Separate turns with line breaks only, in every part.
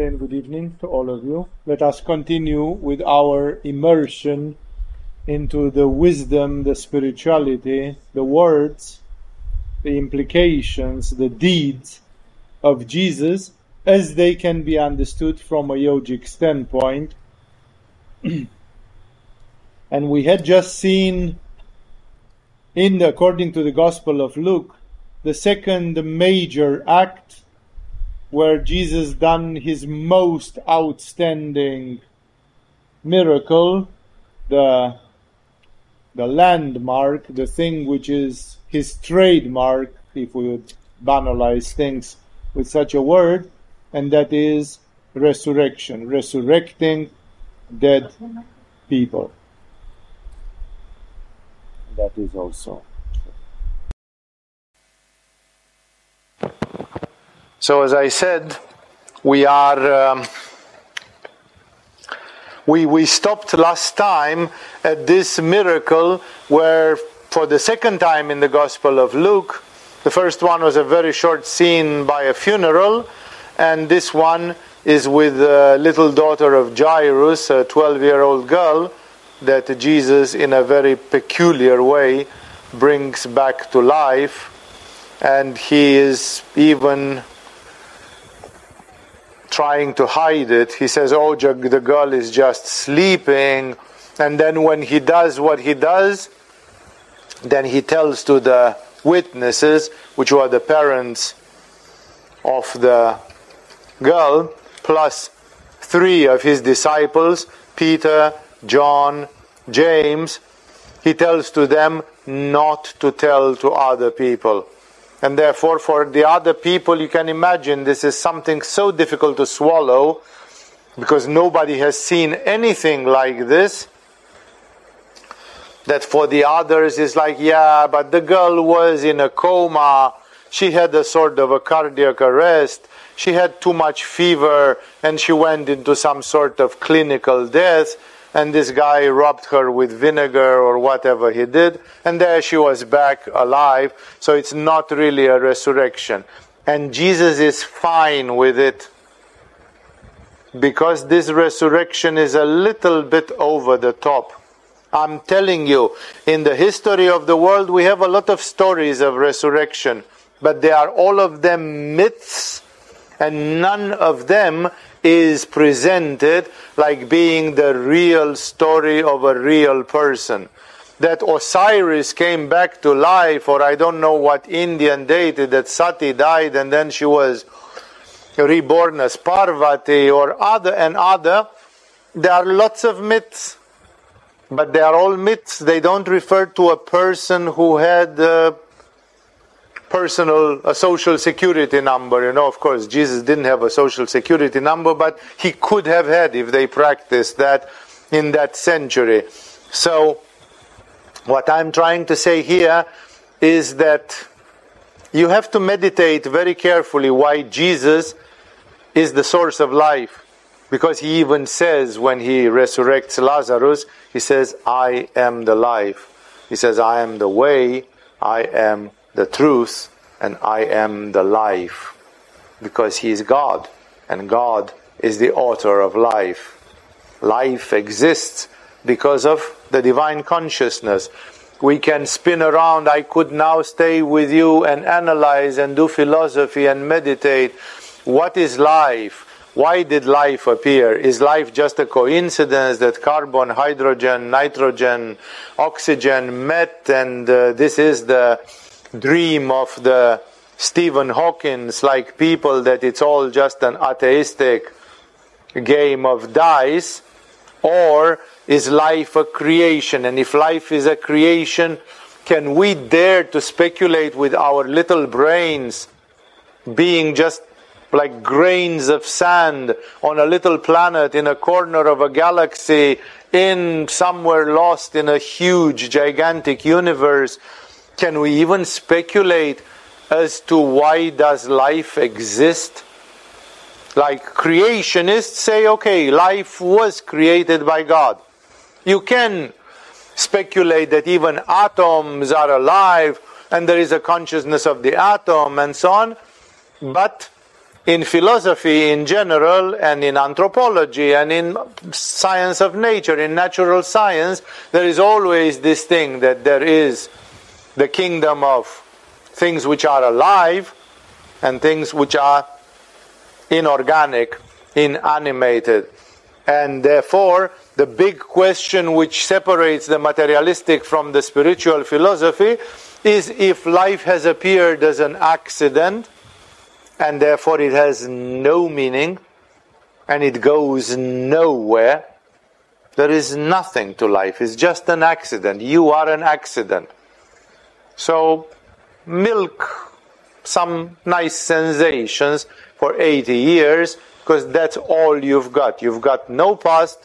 and good evening to all of you. Let us continue with our immersion into the wisdom, the spirituality, the words, the implications, the deeds of Jesus as they can be understood from a yogic standpoint. and we had just seen in the, according to the Gospel of Luke, the second major act where Jesus done his most outstanding miracle, the the landmark, the thing which is his trademark, if we would banalize things with such a word, and that is resurrection, resurrecting dead people. That is also. So, as I said, we are. Um, we, we stopped last time at this miracle where, for the second time in the Gospel of Luke, the first one was a very short scene by a funeral, and this one is with the little daughter of Jairus, a 12 year old girl, that Jesus, in a very peculiar way, brings back to life. And he is even trying to hide it. He says, Oh, the girl is just sleeping. And then when he does what he does, then he tells to the witnesses, which were the parents of the girl, plus three of his disciples, Peter, John, James, he tells to them not to tell to other people. And therefore, for the other people, you can imagine this is something so difficult to swallow because nobody has seen anything like this. That for the others is like, yeah, but the girl was in a coma, she had a sort of a cardiac arrest, she had too much fever, and she went into some sort of clinical death and this guy rubbed her with vinegar or whatever he did, and there she was back alive. So it's not really a resurrection. And Jesus is fine with it because this resurrection is a little bit over the top. I'm telling you, in the history of the world, we have a lot of stories of resurrection, but they are all of them myths, and none of them is presented like being the real story of a real person. That Osiris came back to life, or I don't know what Indian deity, that Sati died and then she was reborn as Parvati, or other and other. There are lots of myths, but they are all myths. They don't refer to a person who had. Uh, personal a social security number you know of course jesus didn't have a social security number but he could have had if they practiced that in that century. So what i'm trying to say here is that you have to meditate very carefully why jesus is the source of life. Because he even says when he resurrects lazarus he says i am the life. He says i am the way. I am the truth, and I am the life. Because He is God, and God is the author of life. Life exists because of the divine consciousness. We can spin around. I could now stay with you and analyze and do philosophy and meditate. What is life? Why did life appear? Is life just a coincidence that carbon, hydrogen, nitrogen, oxygen met and uh, this is the dream of the Stephen Hawking's like people that it's all just an atheistic game of dice? Or is life a creation? And if life is a creation, can we dare to speculate with our little brains being just like grains of sand on a little planet in a corner of a galaxy in somewhere lost in a huge gigantic universe can we even speculate as to why does life exist? Like creationists say, okay, life was created by God. You can speculate that even atoms are alive and there is a consciousness of the atom and so on, but in philosophy in general and in anthropology and in science of nature, in natural science, there is always this thing that there is the kingdom of things which are alive and things which are inorganic, inanimated. And therefore, the big question which separates the materialistic from the spiritual philosophy is if life has appeared as an accident and therefore it has no meaning and it goes nowhere. There is nothing to life, it's just an accident. You are an accident. So, milk some nice sensations for 80 years because that's all you've got. You've got no past,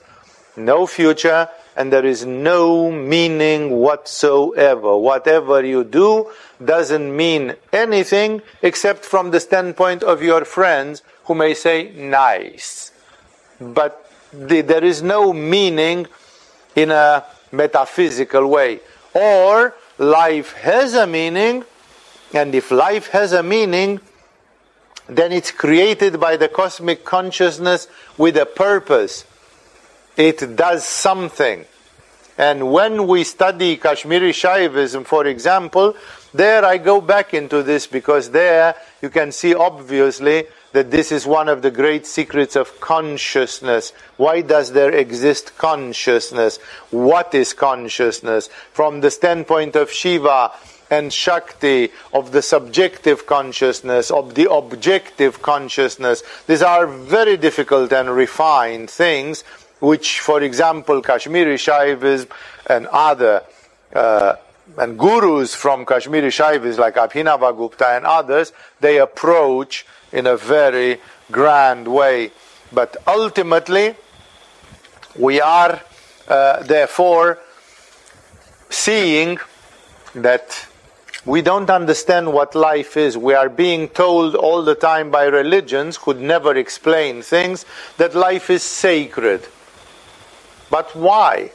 no future, and there is no meaning whatsoever. Whatever you do doesn't mean anything except from the standpoint of your friends who may say nice. But the, there is no meaning in a metaphysical way. Or life has a meaning, and if life has a meaning, then it's created by the cosmic consciousness with a purpose it does something. And when we study Kashmiri Shaivism, for example, there I go back into this because there you can see obviously that this is one of the great secrets of consciousness. Why does there exist consciousness? What is consciousness? From the standpoint of Shiva and Shakti, of the subjective consciousness, of the objective consciousness, these are very difficult and refined things which, for example, Kashmiri Shaivism and other uh, and gurus from Kashmiri Shaivism like Abhinavagupta and others, they approach in a very grand way. But ultimately, we are uh, therefore seeing that we don't understand what life is. We are being told all the time by religions, who never explain things, that life is sacred. But why?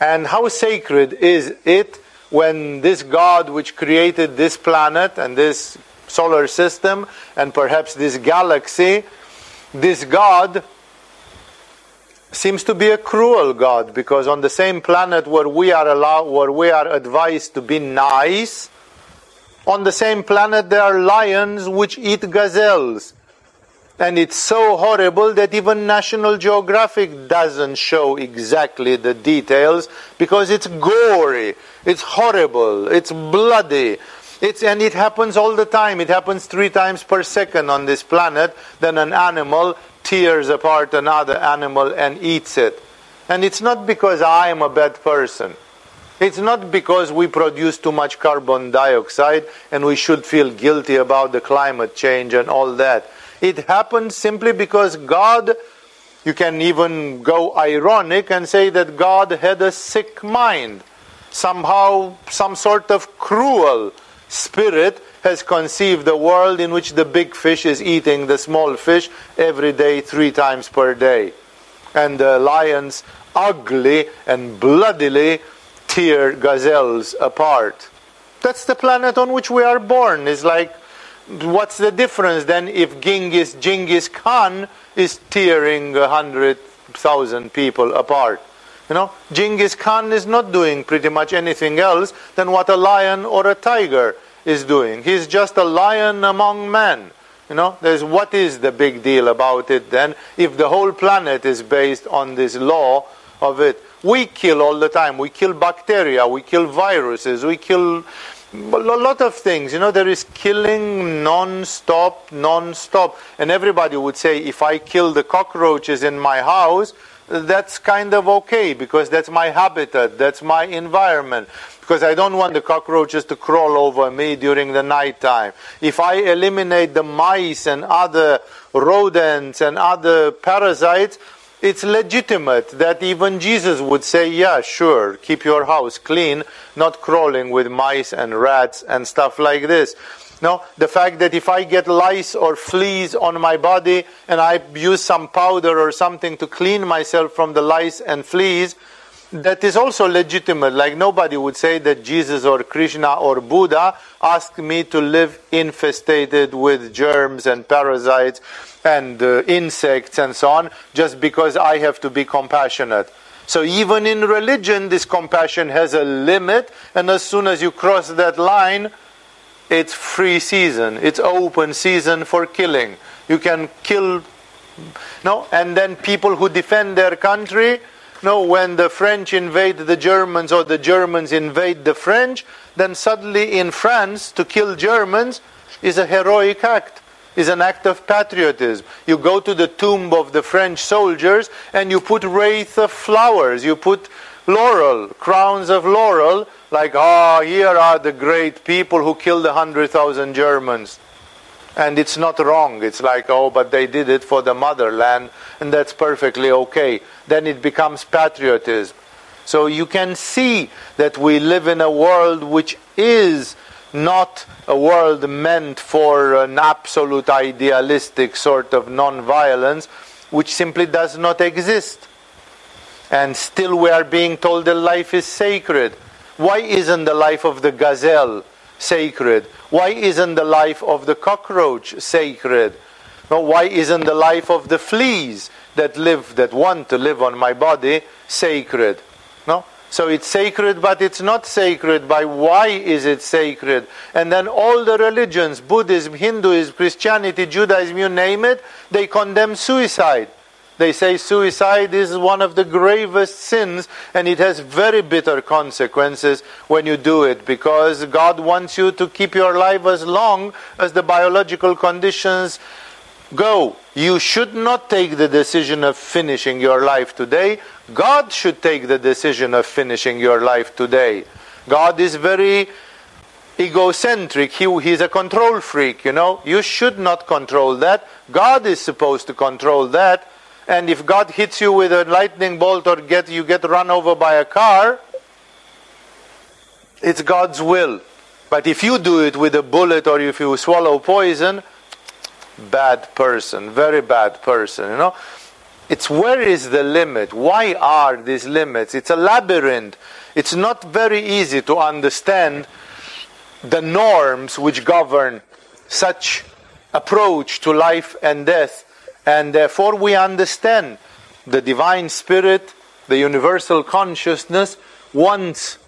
And how sacred is it when this God, which created this planet and this solar system and perhaps this galaxy, this God seems to be a cruel God because on the same planet where we are allowed, where we are advised to be nice, on the same planet there are lions which eat gazelles. And it's so horrible that even National Geographic doesn't show exactly the details because it's gory, it's horrible, it's bloody. It's, and it happens all the time. It happens three times per second on this planet. Then an animal tears apart another animal and eats it. And it's not because I am a bad person. It's not because we produce too much carbon dioxide and we should feel guilty about the climate change and all that. It happened simply because God, you can even go ironic and say that God had a sick mind. Somehow, some sort of cruel spirit has conceived a world in which the big fish is eating the small fish every day, three times per day. And the lions ugly and bloodily tear gazelles apart. That's the planet on which we are born. It's like what's the difference then if Genghis, Genghis Khan is tearing a hundred thousand people apart? You know, Genghis Khan is not doing pretty much anything else than what a lion or a tiger is doing. He's just a lion among men. You know, there's what is the big deal about it then if the whole planet is based on this law of it? We kill all the time. We kill bacteria, we kill viruses, we kill a lot of things. You know, there is killing non-stop, non-stop. And everybody would say, if I kill the cockroaches in my house, that's kind of okay because that's my habitat, that's my environment. Because I don't want the cockroaches to crawl over me during the night time. If I eliminate the mice and other rodents and other parasites, it's legitimate that even Jesus would say, Yeah, sure, keep your house clean, not crawling with mice and rats and stuff like this. No, the fact that if I get lice or fleas on my body and I use some powder or something to clean myself from the lice and fleas, that is also legitimate. Like nobody would say that Jesus or Krishna or Buddha asked me to live infested with germs and parasites and uh, insects and so on, just because I have to be compassionate. So even in religion, this compassion has a limit, and as soon as you cross that line, it's free season. It's open season for killing. You can kill, no, and then people who defend their country no, when the French invade the Germans or the Germans invade the French, then suddenly in France to kill Germans is a heroic act, is an act of patriotism. You go to the tomb of the French soldiers and you put wreath of flowers, you put laurel, crowns of laurel, like, ah, oh, here are the great people who killed a hundred thousand Germans and it's not wrong. It's like, oh, but they did it for the motherland, and that's perfectly okay. Then it becomes patriotism. So you can see that we live in a world which is not a world meant for an absolute idealistic sort of non-violence, which simply does not exist. And still we are being told that life is sacred. Why isn't the life of the gazelle sacred? Why isn't the life of the cockroach sacred? No, why isn't the life of the fleas that live, that want to live on my body, sacred? No? So it's sacred, but it's not sacred. By why is it sacred? And then all the religions, Buddhism, Hinduism, Christianity, Judaism, you name it, they condemn suicide. They say suicide is one of the gravest sins and it has very bitter consequences when you do it because God wants you to keep your life as long as the biological conditions go. You should not take the decision of finishing your life today. God should take the decision of finishing your life today. God is very egocentric. He, he's a control freak, you know. You should not control that. God is supposed to control that and if God hits you with a lightning bolt or get you get run over by a car, it's God's will. But if you do it with a bullet or if you swallow poison, bad person, very bad person, you know. It's where is the limit? Why are these limits? It's a labyrinth. It's not very easy to understand the norms which govern such approach to life and death and therefore we understand the divine spirit, the universal consciousness wants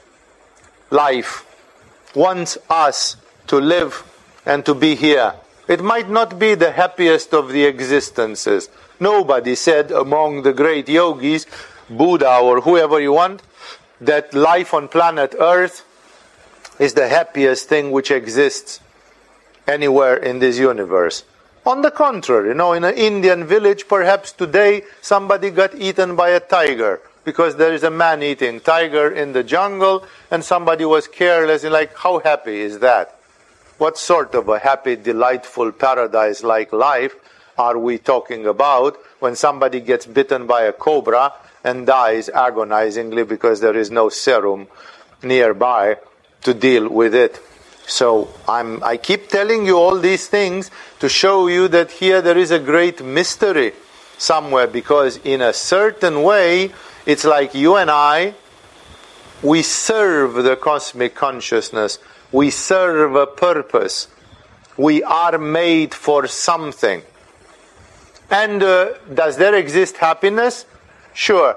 life, wants us to live and to be here. It might not be the happiest of the existences. Nobody said among the great yogis, Buddha or whoever you want, that life on planet Earth is the happiest thing which exists anywhere in this universe. On the contrary, you know, in an Indian village, perhaps today somebody got eaten by a tiger because there is a man eating tiger in the jungle and somebody was careless and like, how happy is that? What sort of a happy, delightful, paradise like life are we talking about when somebody gets bitten by a cobra and dies agonizingly because there is no serum nearby to deal with it? So I'm, I keep telling you all these things to show you that here there is a great mystery somewhere because in a certain way it's like you and I we serve the cosmic consciousness. We serve a purpose. We are made for something. And uh, does there exist happiness? Sure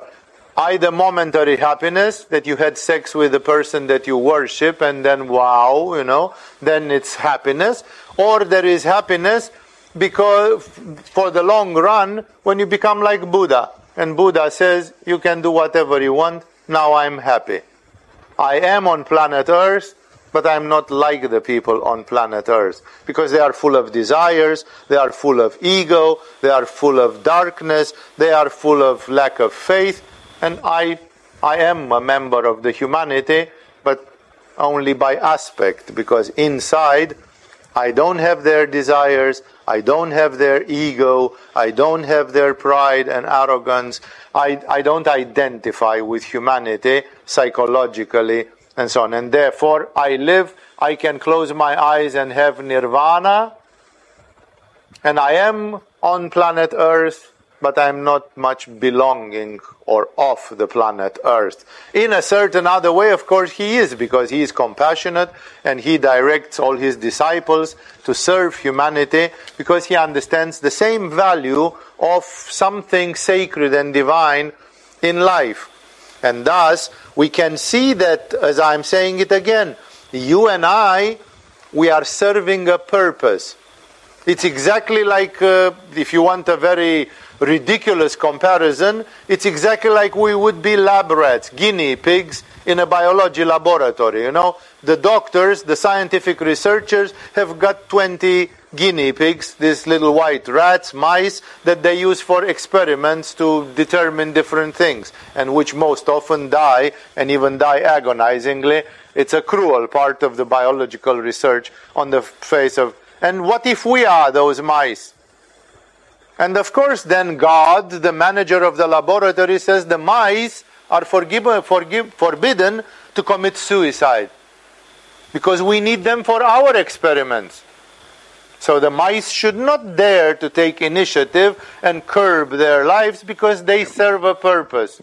either momentary happiness that you had sex with the person that you worship and then wow, you know, then it's happiness, or there is happiness because for the long run when you become like Buddha and Buddha says you can do whatever you want, now I'm happy. I am on planet Earth, but I'm not like the people on planet Earth because they are full of desires, they are full of ego, they are full of darkness, they are full of lack of faith and I, I am a member of the humanity, but only by aspect, because inside I don't have their desires, I don't have their ego, I don't have their pride and arrogance, I, I don't identify with humanity psychologically and so on. And therefore, I live, I can close my eyes and have nirvana, and I am on planet Earth but I'm not much belonging or of the planet Earth. In a certain other way, of course, he is, because he is compassionate and he directs all his disciples to serve humanity because he understands the same value of something sacred and divine in life. And thus, we can see that, as I'm saying it again, you and I, we are serving a purpose. It's exactly like, uh, if you want a very ridiculous comparison, it's exactly like we would be lab rats, guinea pigs in a biology laboratory. You know, the doctors, the scientific researchers have got 20 guinea pigs, these little white rats, mice, that they use for experiments to determine different things, and which most often die, and even die agonizingly. It's a cruel part of the biological research on the face of and what if we are those mice? And of course, then God, the manager of the laboratory, says the mice are forgive, forbidden to commit suicide because we need them for our experiments. So the mice should not dare to take initiative and curb their lives because they serve a purpose.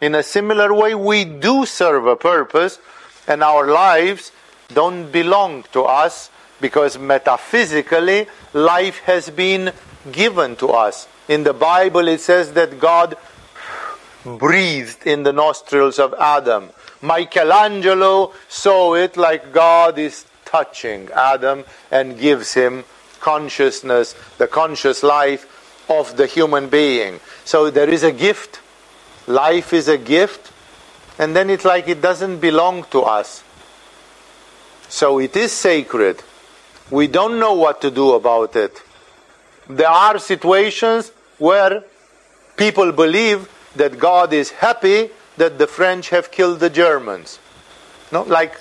In a similar way, we do serve a purpose, and our lives don't belong to us because metaphysically life has been given to us. In the Bible, it says that God breathed in the nostrils of Adam. Michelangelo saw it like God is touching Adam and gives him consciousness, the conscious life of the human being. So there is a gift. Life is a gift. And then it's like it doesn't belong to us. So it is sacred we don't know what to do about it. There are situations where people believe that God is happy that the French have killed the Germans. No, like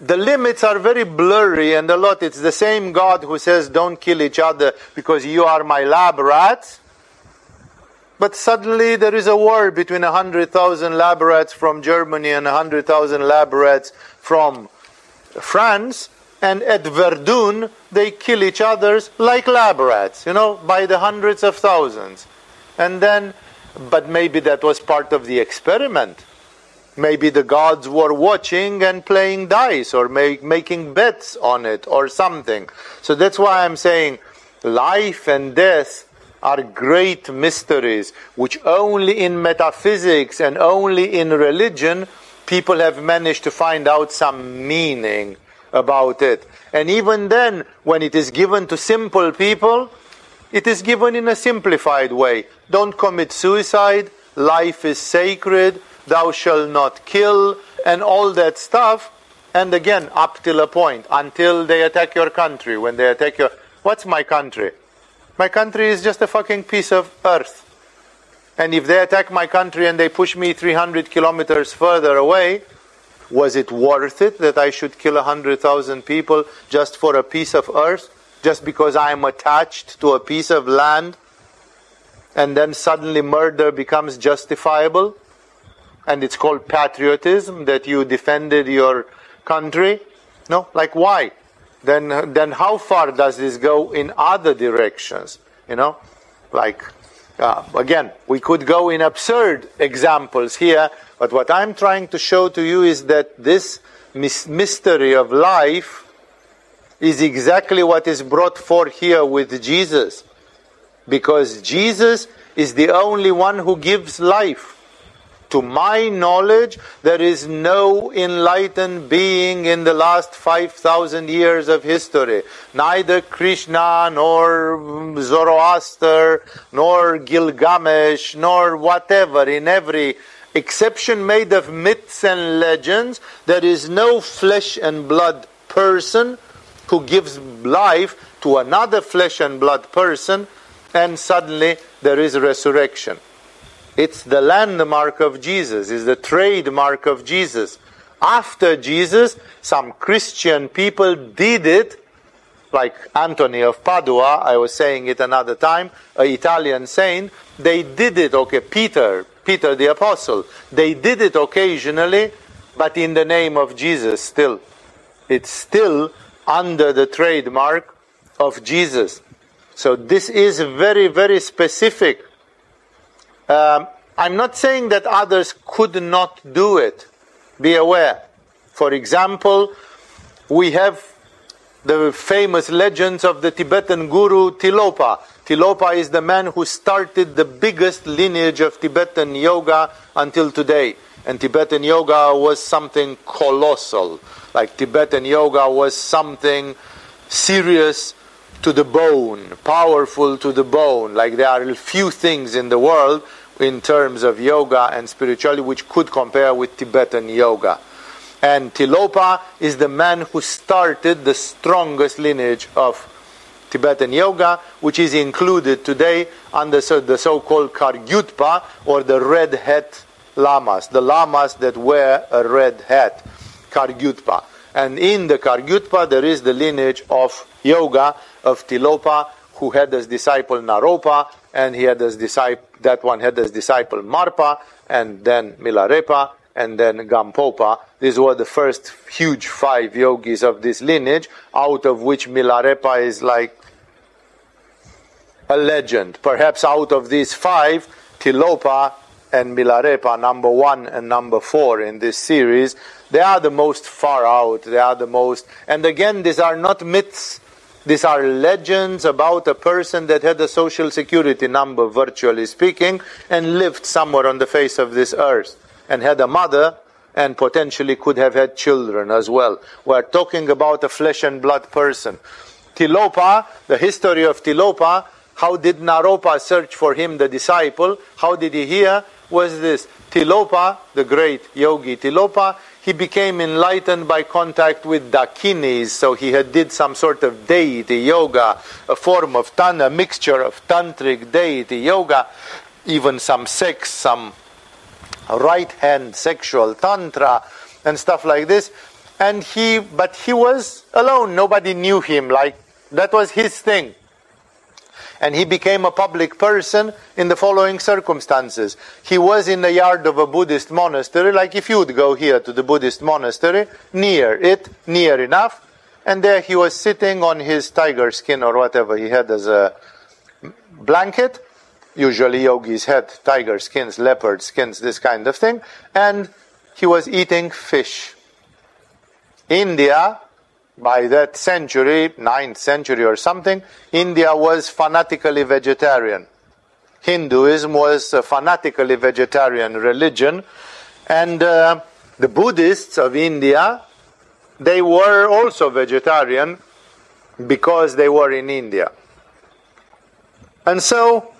the limits are very blurry and a lot. It's the same God who says, Don't kill each other because you are my lab rats. But suddenly there is a war between 100,000 lab rats from Germany and 100,000 lab rats from France, and at Verdun they kill each other like lab rats, you know, by the hundreds of thousands. And then, but maybe that was part of the experiment. Maybe the gods were watching and playing dice or make, making bets on it or something. So that's why I'm saying life and death are great mysteries which only in metaphysics and only in religion people have managed to find out some meaning about it. And even then, when it is given to simple people, it is given in a simplified way. Don't commit suicide, life is sacred, thou shalt not kill, and all that stuff. And again, up till a point, until they attack your country. When they attack your. What's my country? My country is just a fucking piece of earth. And if they attack my country and they push me 300 kilometers further away, was it worth it that I should kill 100,000 people just for a piece of earth? Just because I am attached to a piece of land? And then suddenly murder becomes justifiable? And it's called patriotism that you defended your country? No? Like why? Then, then how far does this go in other directions? You know? Like, uh, again, we could go in absurd examples here but what I'm trying to show to you is that this mystery of life is exactly what is brought forth here with Jesus. Because Jesus is the only one who gives life. To my knowledge, there is no enlightened being in the last 5,000 years of history. Neither Krishna, nor Zoroaster, nor Gilgamesh, nor whatever, in every exception made of myths and legends. There is no flesh and blood person who gives life to another flesh and blood person, and suddenly there is resurrection. It's the landmark of Jesus, is the trademark of Jesus. After Jesus, some Christian people did it, like Anthony of Padua, I was saying it another time, an Italian saint, they did it, okay, Peter, Peter the Apostle. They did it occasionally, but in the name of Jesus still. It's still under the trademark of Jesus. So this is very, very specific. Um, I'm not saying that others could not do it. Be aware. For example, we have the famous legends of the Tibetan guru Tilopa. Tilopa is the man who started the biggest lineage of Tibetan yoga until today. And Tibetan yoga was something colossal. Like Tibetan yoga was something serious to the bone, powerful to the bone. Like there are few things in the world in terms of yoga and spirituality which could compare with Tibetan yoga. And Tilopa is the man who started the strongest lineage of Tibetan yoga, which is included today under the so called Kargyutpa or the red hat lamas, the lamas that wear a red hat, Kargyutpa. And in the Kargyutpa, there is the lineage of yoga of Tilopa, who had as disciple Naropa, and he had as disciple, that one had as disciple Marpa, and then Milarepa, and then Gampopa. These were the first huge five yogis of this lineage, out of which Milarepa is like a legend. Perhaps out of these five, Tilopa and Milarepa, number one and number four in this series, they are the most far out. They are the most. And again, these are not myths. These are legends about a person that had a social security number, virtually speaking, and lived somewhere on the face of this earth, and had a mother, and potentially could have had children as well. We're talking about a flesh and blood person. Tilopa, the history of Tilopa, how did Naropa search for him, the disciple? How did he hear? Was this Tilopa, the great yogi Tilopa, he became enlightened by contact with Dakinis, so he had did some sort of deity yoga, a form of tan, a mixture of tantric deity yoga, even some sex, some right hand sexual tantra and stuff like this. And he, but he was alone. Nobody knew him. Like that was his thing and he became a public person in the following circumstances. He was in the yard of a Buddhist monastery, like if you would go here to the Buddhist monastery, near it, near enough, and there he was sitting on his tiger skin or whatever he had as a blanket. Usually yogis had tiger skins, leopard skins, this kind of thing, and he was eating fish. India by that century, 9th century or something, India was fanatically vegetarian. Hinduism was a fanatically vegetarian religion, and uh, the Buddhists of India, they were also vegetarian because they were in India. And so,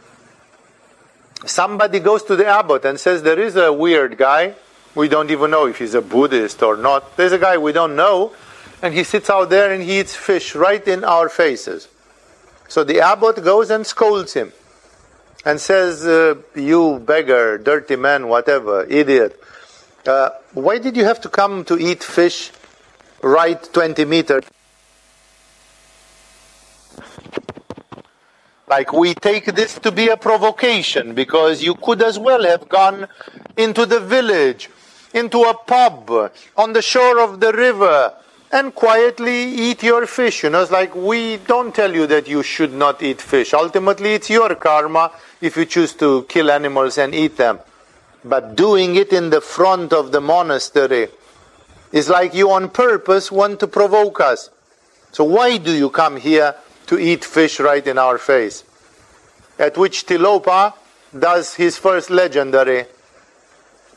somebody goes to the abbot and says, There is a weird guy. We don't even know if he's a Buddhist or not. There's a guy we don't know and he sits out there and he eats fish right in our faces. So the abbot goes and scolds him and says, uh, You beggar, dirty man, whatever, idiot, uh, why did you have to come to eat fish right 20 meters? Like, we take this to be a provocation because you could as well have gone into the village, into a pub, on the shore of the river, and quietly eat your fish. You know, it's like we don't tell you that you should not eat fish. Ultimately, it's your karma if you choose to kill animals and eat them. But doing it in the front of the monastery is like you on purpose want to provoke us. So why do you come here to eat fish right in our face? At which Tilopa does his first legendary,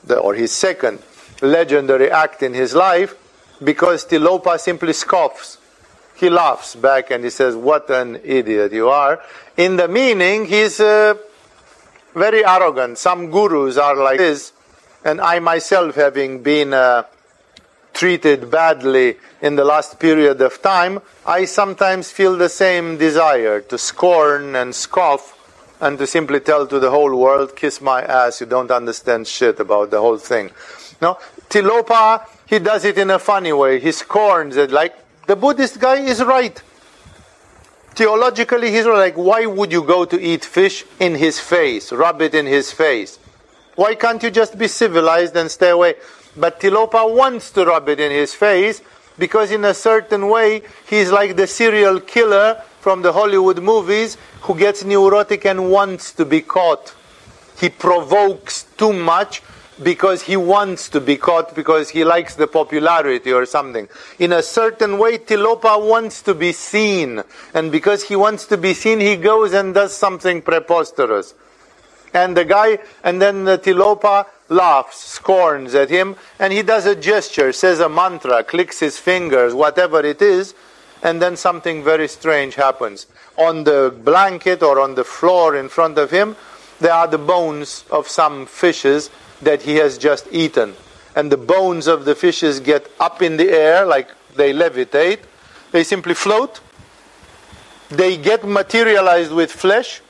or his second legendary act in his life, because Tilopa simply scoffs. He laughs back and he says, What an idiot you are. In the meaning, he's uh, very arrogant. Some gurus are like this, and I myself, having been uh, treated badly in the last period of time, I sometimes feel the same desire to scorn and scoff and to simply tell to the whole world, kiss my ass, you don't understand shit about the whole thing. No, Tilopa he does it in a funny way. He scorns it like the Buddhist guy is right. Theologically, he's like, why would you go to eat fish in his face, rub it in his face? Why can't you just be civilized and stay away? But Tilopa wants to rub it in his face because, in a certain way, he's like the serial killer from the Hollywood movies who gets neurotic and wants to be caught. He provokes too much because he wants to be caught because he likes the popularity or something. In a certain way, Tilopa wants to be seen. And because he wants to be seen, he goes and does something preposterous. And the guy, and then the Tilopa laughs, scorns at him, and he does a gesture, says a mantra, clicks his fingers, whatever it is, and then something very strange happens. On the blanket or on the floor in front of him, there are the bones of some fishes that he has just eaten. And the bones of the fishes get up in the air, like they levitate. They simply float. They get materialized with flesh,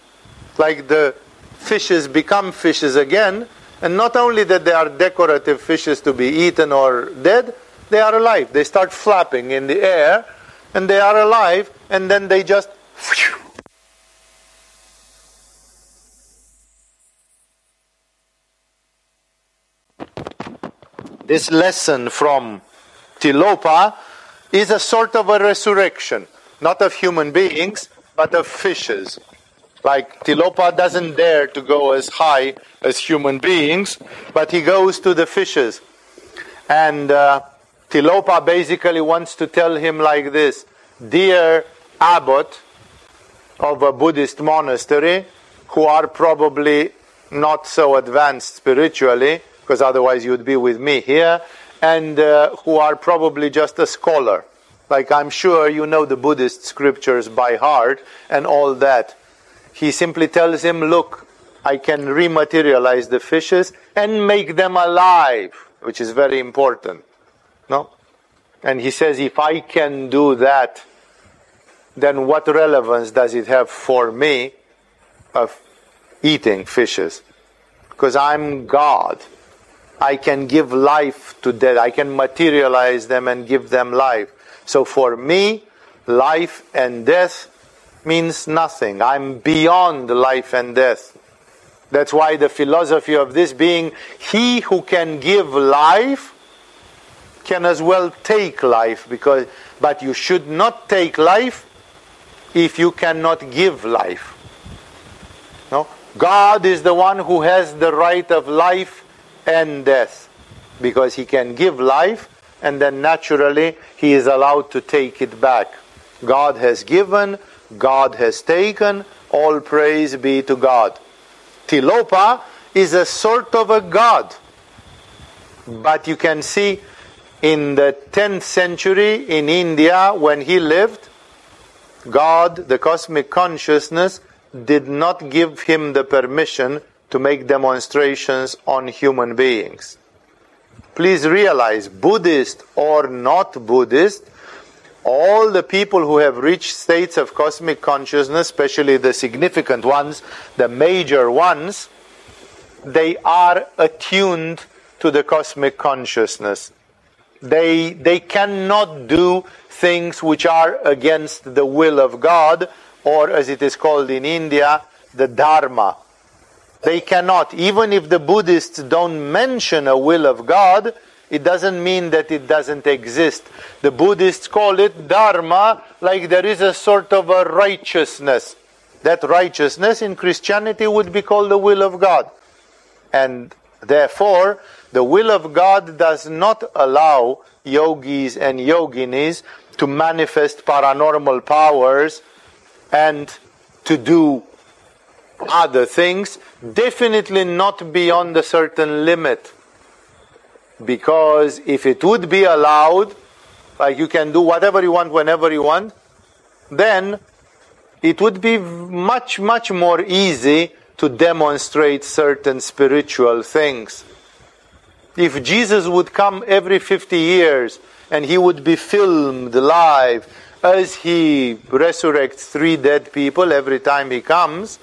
like the fishes become fishes again. And not only that they are decorative fishes to be eaten or dead, they are alive. They start flapping in the air, and they are alive, and then they just this lesson from Tilopa is a sort of a resurrection, not of human beings, but of fishes. Like Tilopa doesn't dare to go as high as human beings, but he goes to the fishes. And uh, Tilopa basically wants to tell him like this Dear abbot of a Buddhist monastery, who are probably not so advanced spiritually, because otherwise you'd be with me here, and uh, who are probably just a scholar. Like I'm sure you know the Buddhist scriptures by heart and all that. He simply tells him, Look, I can rematerialize the fishes and make them alive, which is very important. No? And he says, If I can do that, then what relevance does it have for me of eating fishes? Because I'm God. I can give life to death. I can materialize them and give them life. So for me, life and death means nothing. I'm beyond life and death. That's why the philosophy of this being, he who can give life can as well take life because but you should not take life if you cannot give life. No? God is the one who has the right of life and death because he can give life and then naturally he is allowed to take it back. God has given, God has taken, all praise be to God. Tilopa is a sort of a god. But you can see in the 10th century in India when he lived, God, the cosmic consciousness, did not give him the permission to make demonstrations on human beings. Please realize, Buddhist or not Buddhist, all the people who have reached states of cosmic consciousness, especially the significant ones, the major ones, they are attuned to the cosmic consciousness. They, they cannot do things which are against the will of God, or as it is called in India, the Dharma, they cannot. Even if the Buddhists don't mention a will of God, it doesn't mean that it doesn't exist. The Buddhists call it dharma, like there is a sort of a righteousness. That righteousness in Christianity would be called the will of God. And therefore, the will of God does not allow yogis and yoginis to manifest paranormal powers and to do other things, definitely not beyond a certain limit. Because if it would be allowed, like you can do whatever you want whenever you want, then it would be much, much more easy to demonstrate certain spiritual things. If Jesus would come every 50 years and he would be filmed live as he resurrects three dead people every time he comes,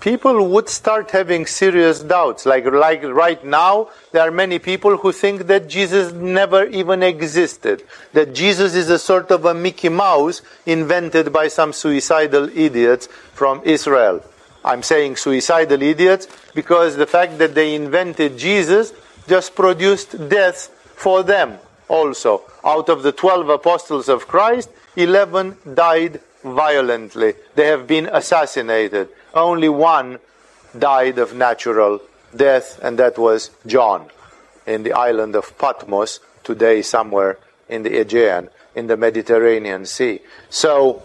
people would start having serious doubts. Like, like right now, there are many people who think that Jesus never even existed, that Jesus is a sort of a Mickey Mouse invented by some suicidal idiots from Israel. I'm saying suicidal idiots because the fact that they invented Jesus just produced death for them also. Out of the 12 apostles of Christ, 11 died violently. They have been assassinated. Only one died of natural death, and that was John in the island of Patmos, today somewhere in the Aegean, in the Mediterranean Sea. So,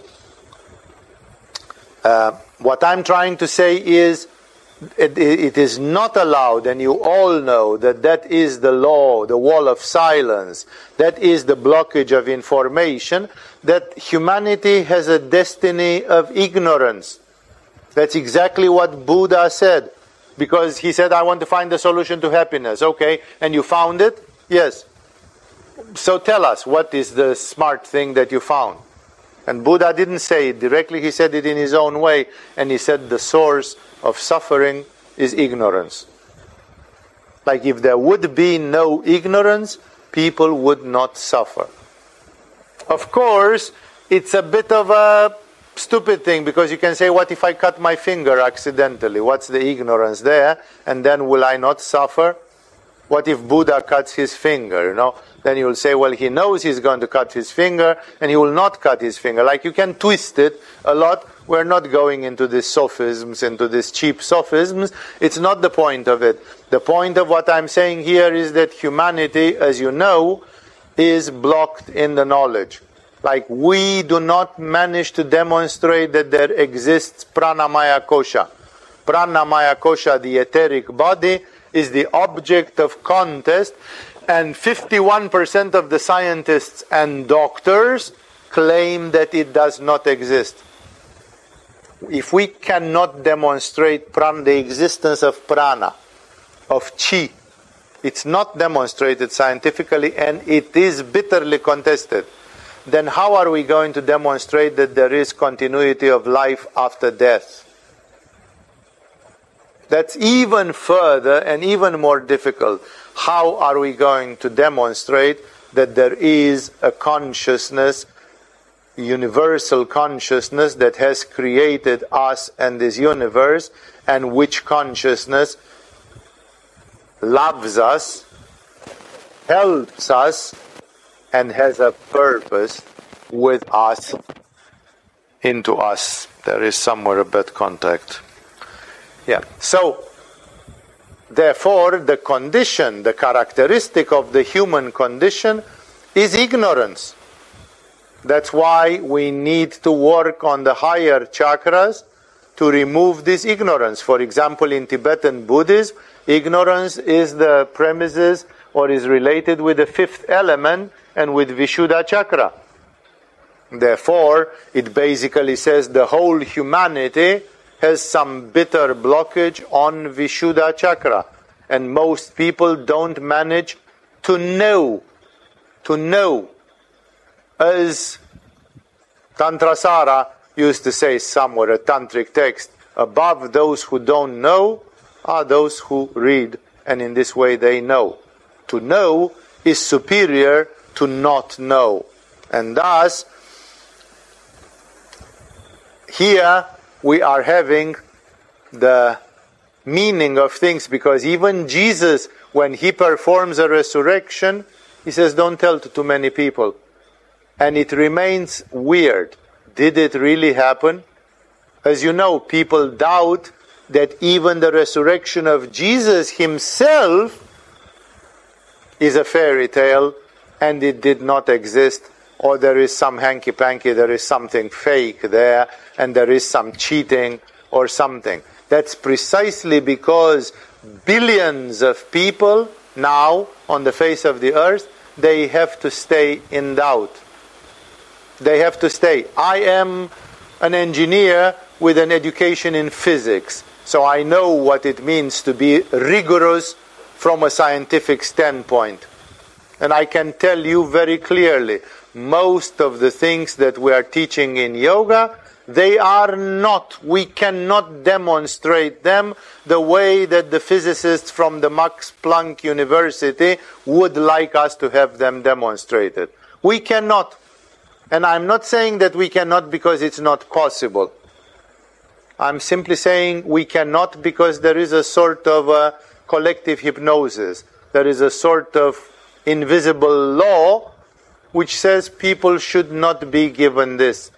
uh, what I'm trying to say is it, it is not allowed, and you all know that that is the law, the wall of silence, that is the blockage of information, that humanity has a destiny of ignorance. That's exactly what Buddha said. Because he said, I want to find the solution to happiness. Okay, and you found it? Yes. So tell us, what is the smart thing that you found? And Buddha didn't say it directly, he said it in his own way, and he said the source of suffering is ignorance. Like if there would be no ignorance, people would not suffer. Of course, it's a bit of a stupid thing because you can say, What if I cut my finger accidentally? What's the ignorance there? And then will I not suffer? What if Buddha cuts his finger? You know, then you will say, Well, he knows he's going to cut his finger and he will not cut his finger. Like you can twist it a lot we're not going into these sophisms, into these cheap sophisms. It's not the point of it. The point of what I'm saying here is that humanity, as you know, is blocked in the knowledge. Like we do not manage to demonstrate that there exists pranamaya kosha. Pranamaya kosha, the etheric body, is the object of contest, and 51% of the scientists and doctors claim that it does not exist if we cannot demonstrate prana, the existence of prana, of chi, it's not demonstrated scientifically and it is bitterly contested, then how are we going to demonstrate that there is continuity of life after death? That's even further and even more difficult. How are we going to demonstrate that there is a consciousness universal consciousness that has created us and this universe, and which consciousness loves us, helps us, and has a purpose with us, into us. There is somewhere a bad contact. Yeah. So, therefore, the condition, the characteristic of the human condition is ignorance. That's why we need to work on the higher chakras to remove this ignorance. For example, in Tibetan Buddhism, ignorance is the premises or is related with the fifth element and with Vishuddha chakra. Therefore, it basically says the whole humanity has some bitter blockage on Vishuddha chakra. And most people don't manage to know, to know as Tantrasara used to say somewhere, a tantric text, above those who don't know are those who read, and in this way they know. To know is superior to not know. And thus, here we are having the meaning of things because even Jesus, when he performs a resurrection, he says, Don't tell to too many people and it remains weird. Did it really happen? As you know, people doubt that even the resurrection of Jesus himself is a fairy tale and it did not exist, or there is some hanky panky, there is something fake there, and there is some cheating or something. That's precisely because billions of people now on the face of the earth, they have to stay in doubt they have to stay. I am an engineer with an education in physics, so I know what it means to be rigorous from a scientific standpoint. And I can tell you very clearly most of the things that we are teaching in yoga they are not, we cannot demonstrate them the way that the physicists from the Max Planck University would like us to have them demonstrated. We cannot. And I'm not saying that we cannot because it's not possible. I'm simply saying we cannot because there is a sort of a collective hypnosis. There is a sort of invisible law which says people should not be given this.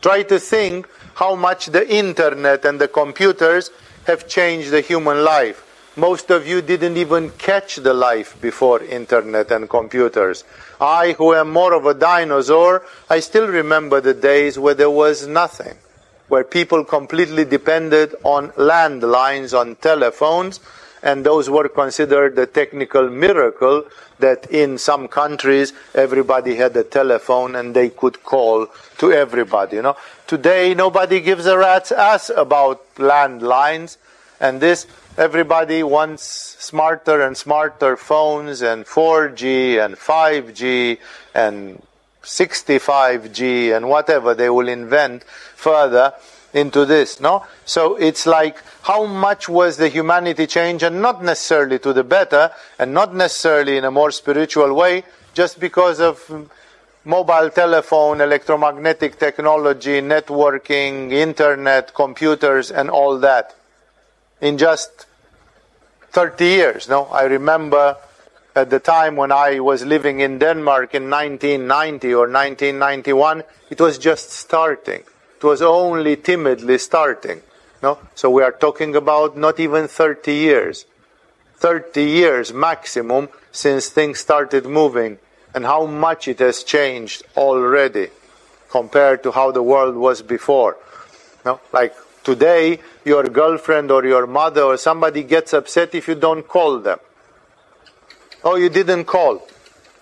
Try to think how much the internet and the computers have changed the human life. Most of you didn't even catch the life before internet and computers. I, who am more of a dinosaur, I still remember the days where there was nothing, where people completely depended on landlines, on telephones, and those were considered a technical miracle that in some countries everybody had a telephone and they could call to everybody. You know, today nobody gives a rat's ass about landlines, and this everybody wants smarter and smarter phones and 4G and 5G and 65G and whatever they will invent further into this, no? So it's like how much was the humanity change and not necessarily to the better and not necessarily in a more spiritual way just because of mobile telephone, electromagnetic technology, networking, internet, computers and all that in just 30 years, no? I remember at the time when I was living in Denmark in 1990 or 1991, it was just starting. Was only timidly starting. No? So we are talking about not even 30 years. 30 years maximum since things started moving and how much it has changed already compared to how the world was before. No? Like today, your girlfriend or your mother or somebody gets upset if you don't call them. Oh, you didn't call.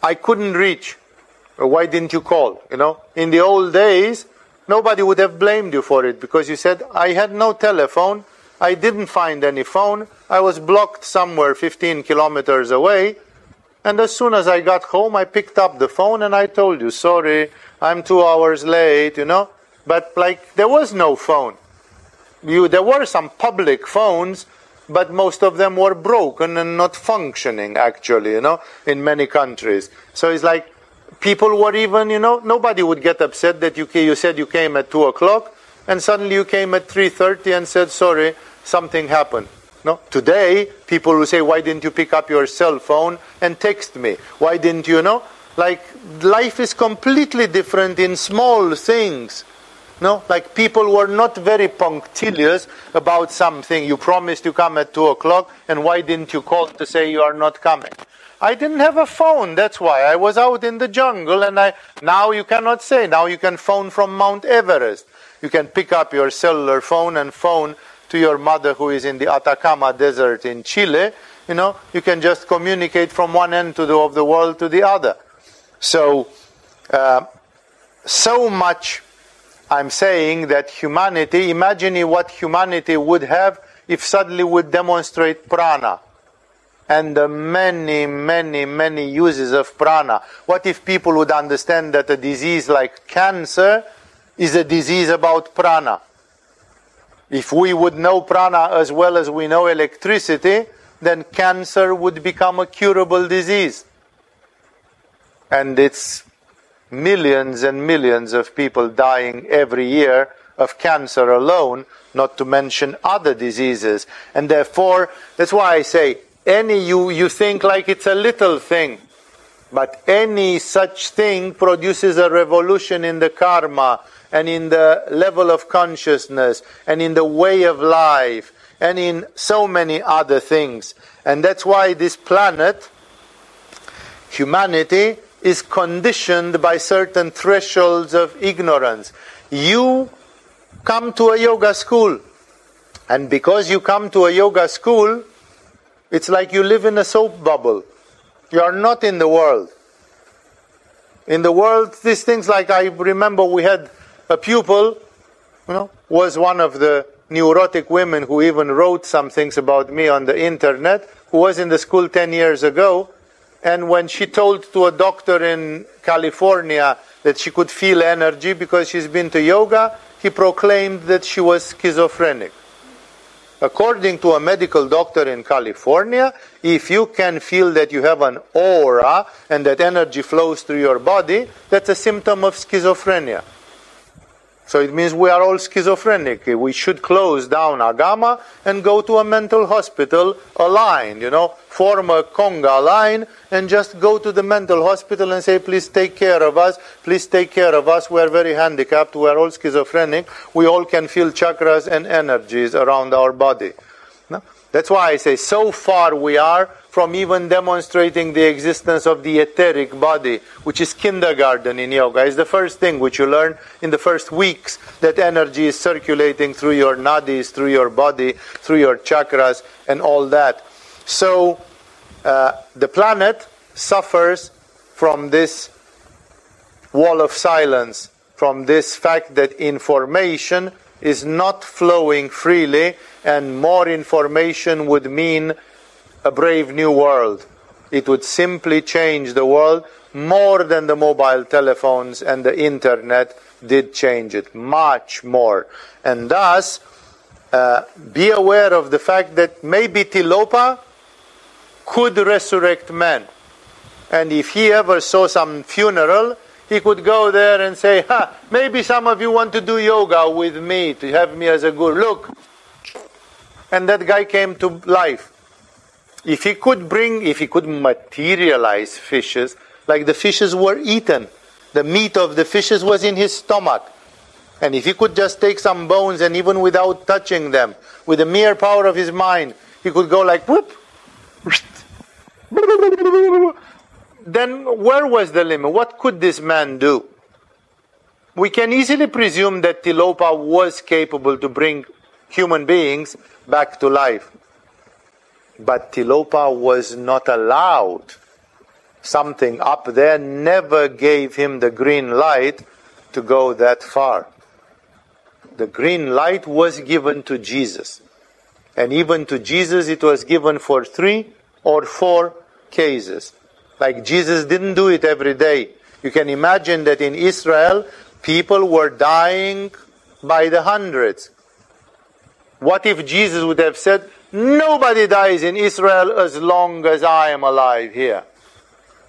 I couldn't reach. Why didn't you call? You know, in the old days, nobody would have blamed you for it because you said, I had no telephone, I didn't find any phone, I was blocked somewhere 15 kilometers away, and as soon as I got home, I picked up the phone and I told you, sorry, I'm two hours late, you know. But like, there was no phone. You, there were some public phones, but most of them were broken and not functioning, actually, you know, in many countries. So it's like, people were even, you know, nobody would get upset that you, you said you came at 2 o'clock and suddenly you came at 3.30 and said, sorry, something happened. No? Today, people will say, why didn't you pick up your cell phone and text me? Why didn't you know? Like, life is completely different in small things. No? Like, people were not very punctilious about something. You promised to come at 2 o'clock, and why didn't you call to say you are not coming? I didn't have a phone. That's why I was out in the jungle, and I now you cannot say. Now you can phone from Mount Everest. You can pick up your cellular phone and phone to your mother who is in the Atacama Desert in Chile. You know, you can just communicate from one end the, of the world to the other. So, uh, so much. I'm saying that humanity. Imagine what humanity would have if suddenly would demonstrate prana and the many, many, many uses of prana. What if people would understand that a disease like cancer is a disease about prana? If we would know prana as well as we know electricity, then cancer would become a curable disease. And it's millions and millions of people dying every year of cancer alone, not to mention other diseases. And therefore, that's why I say any you, you think like it's a little thing, but any such thing produces a revolution in the karma and in the level of consciousness and in the way of life and in so many other things. And that's why this planet, humanity, is conditioned by certain thresholds of ignorance. You come to a yoga school, and because you come to a yoga school, it's like you live in a soap bubble. You are not in the world. In the world, these things like I remember we had a pupil, you know, was one of the neurotic women who even wrote some things about me on the internet, who was in the school 10 years ago. And when she told to a doctor in California that she could feel energy because she's been to yoga, he proclaimed that she was schizophrenic. According to a medical doctor in California, if you can feel that you have an aura and that energy flows through your body, that's a symptom of schizophrenia. So it means we are all schizophrenic. We should close down Agama and go to a mental hospital aligned, you know, form a conga line and just go to the mental hospital and say, please take care of us, please take care of us. We are very handicapped, we are all schizophrenic, we all can feel chakras and energies around our body. No? That's why I say, so far we are from even demonstrating the existence of the etheric body, which is kindergarten in yoga. It's the first thing which you learn in the first weeks that energy is circulating through your nadis, through your body, through your chakras, and all that. So uh, the planet suffers from this wall of silence, from this fact that information is not flowing freely, and more information would mean a brave new world. It would simply change the world more than the mobile telephones and the internet did change it, much more. And thus, uh, be aware of the fact that maybe Tilopa could resurrect men. And if he ever saw some funeral, he could go there and say, ha, maybe some of you want to do yoga with me, to have me as a guru. Look. And that guy came to life. If he could bring, if he could materialize fishes, like the fishes were eaten, the meat of the fishes was in his stomach. And if he could just take some bones and even without touching them, with the mere power of his mind, he could go like whoop. Then where was the limit? What could this man do? We can easily presume that Tilopa was capable to bring human beings back to life. But Tilopa was not allowed. Something up there never gave him the green light to go that far. The green light was given to Jesus. And even to Jesus, it was given for three or four cases. Like Jesus didn't do it every day. You can imagine that in Israel, people were dying by the hundreds. What if Jesus would have said, Nobody dies in Israel as long as I am alive here.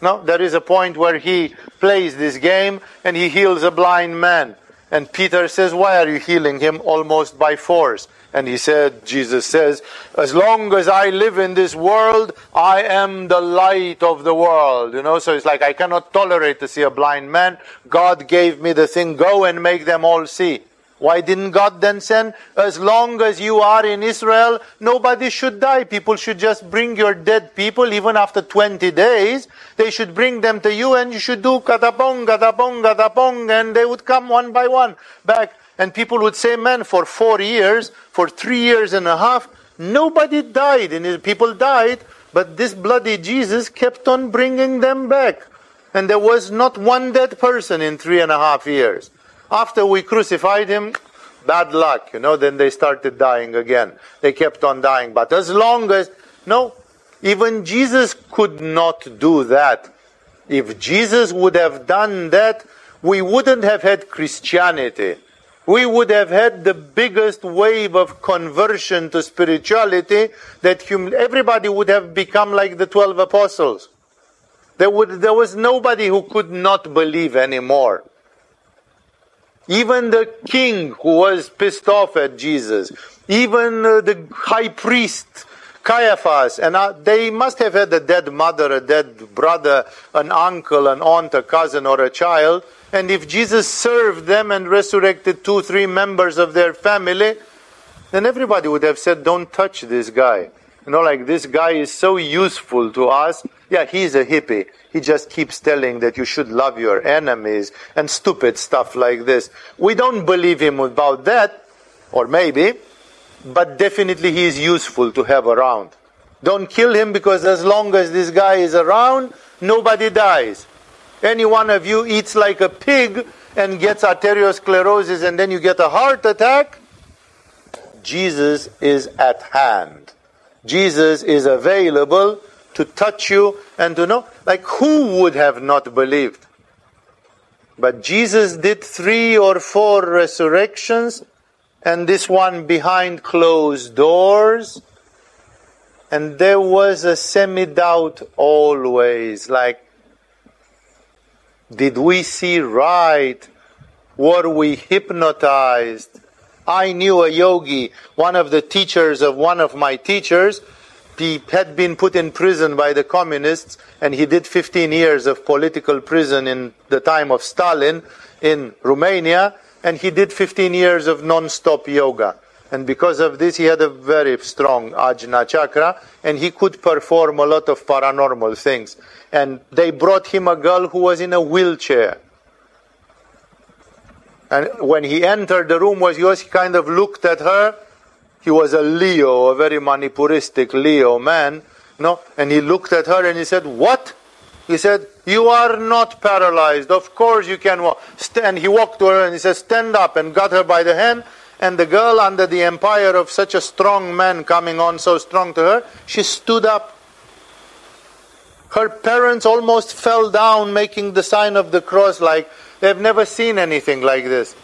No, there is a point where he plays this game and he heals a blind man. And Peter says, Why are you healing him almost by force? And he said, Jesus says, As long as I live in this world, I am the light of the world. You know, so it's like I cannot tolerate to see a blind man. God gave me the thing, go and make them all see. Why didn't God then send? As long as you are in Israel, nobody should die. People should just bring your dead people, even after 20 days. They should bring them to you and you should do katapong, katapong, katapong, and they would come one by one back. And people would say, man, for four years, for three years and a half, nobody died. And people died, but this bloody Jesus kept on bringing them back. And there was not one dead person in three and a half years. After we crucified him, bad luck, you know, then they started dying again. They kept on dying. But as long as, no, even Jesus could not do that. If Jesus would have done that, we wouldn't have had Christianity. We would have had the biggest wave of conversion to spirituality that hum- everybody would have become like the 12 apostles. There, would, there was nobody who could not believe anymore. Even the king who was pissed off at Jesus, even uh, the high priest, Caiaphas, and uh, they must have had a dead mother, a dead brother, an uncle, an aunt, a cousin, or a child. And if Jesus served them and resurrected two, three members of their family, then everybody would have said, Don't touch this guy. You know, like this guy is so useful to us. Yeah, he's a hippie. He just keeps telling that you should love your enemies and stupid stuff like this. We don't believe him about that, or maybe, but definitely he is useful to have around. Don't kill him because as long as this guy is around, nobody dies. Any one of you eats like a pig and gets arteriosclerosis and then you get a heart attack, Jesus is at hand. Jesus is available to touch you and to know. Like, who would have not believed? But Jesus did three or four resurrections, and this one behind closed doors. And there was a semi doubt always like, did we see right? Were we hypnotized? I knew a yogi, one of the teachers of one of my teachers. He had been put in prison by the communists, and he did 15 years of political prison in the time of Stalin in Romania, and he did 15 years of non-stop yoga. And because of this, he had a very strong ajna chakra, and he could perform a lot of paranormal things. And they brought him a girl who was in a wheelchair. And when he entered the room, was he kind of looked at her. He was a Leo, a very manipuristic Leo man, you know, and he looked at her and he said, "What?" He said, "You are not paralyzed. Of course you can walk." And he walked to her and he said, "Stand up," and got her by the hand. And the girl, under the empire of such a strong man coming on so strong to her, she stood up. Her parents almost fell down, making the sign of the cross, like they've never seen anything like this.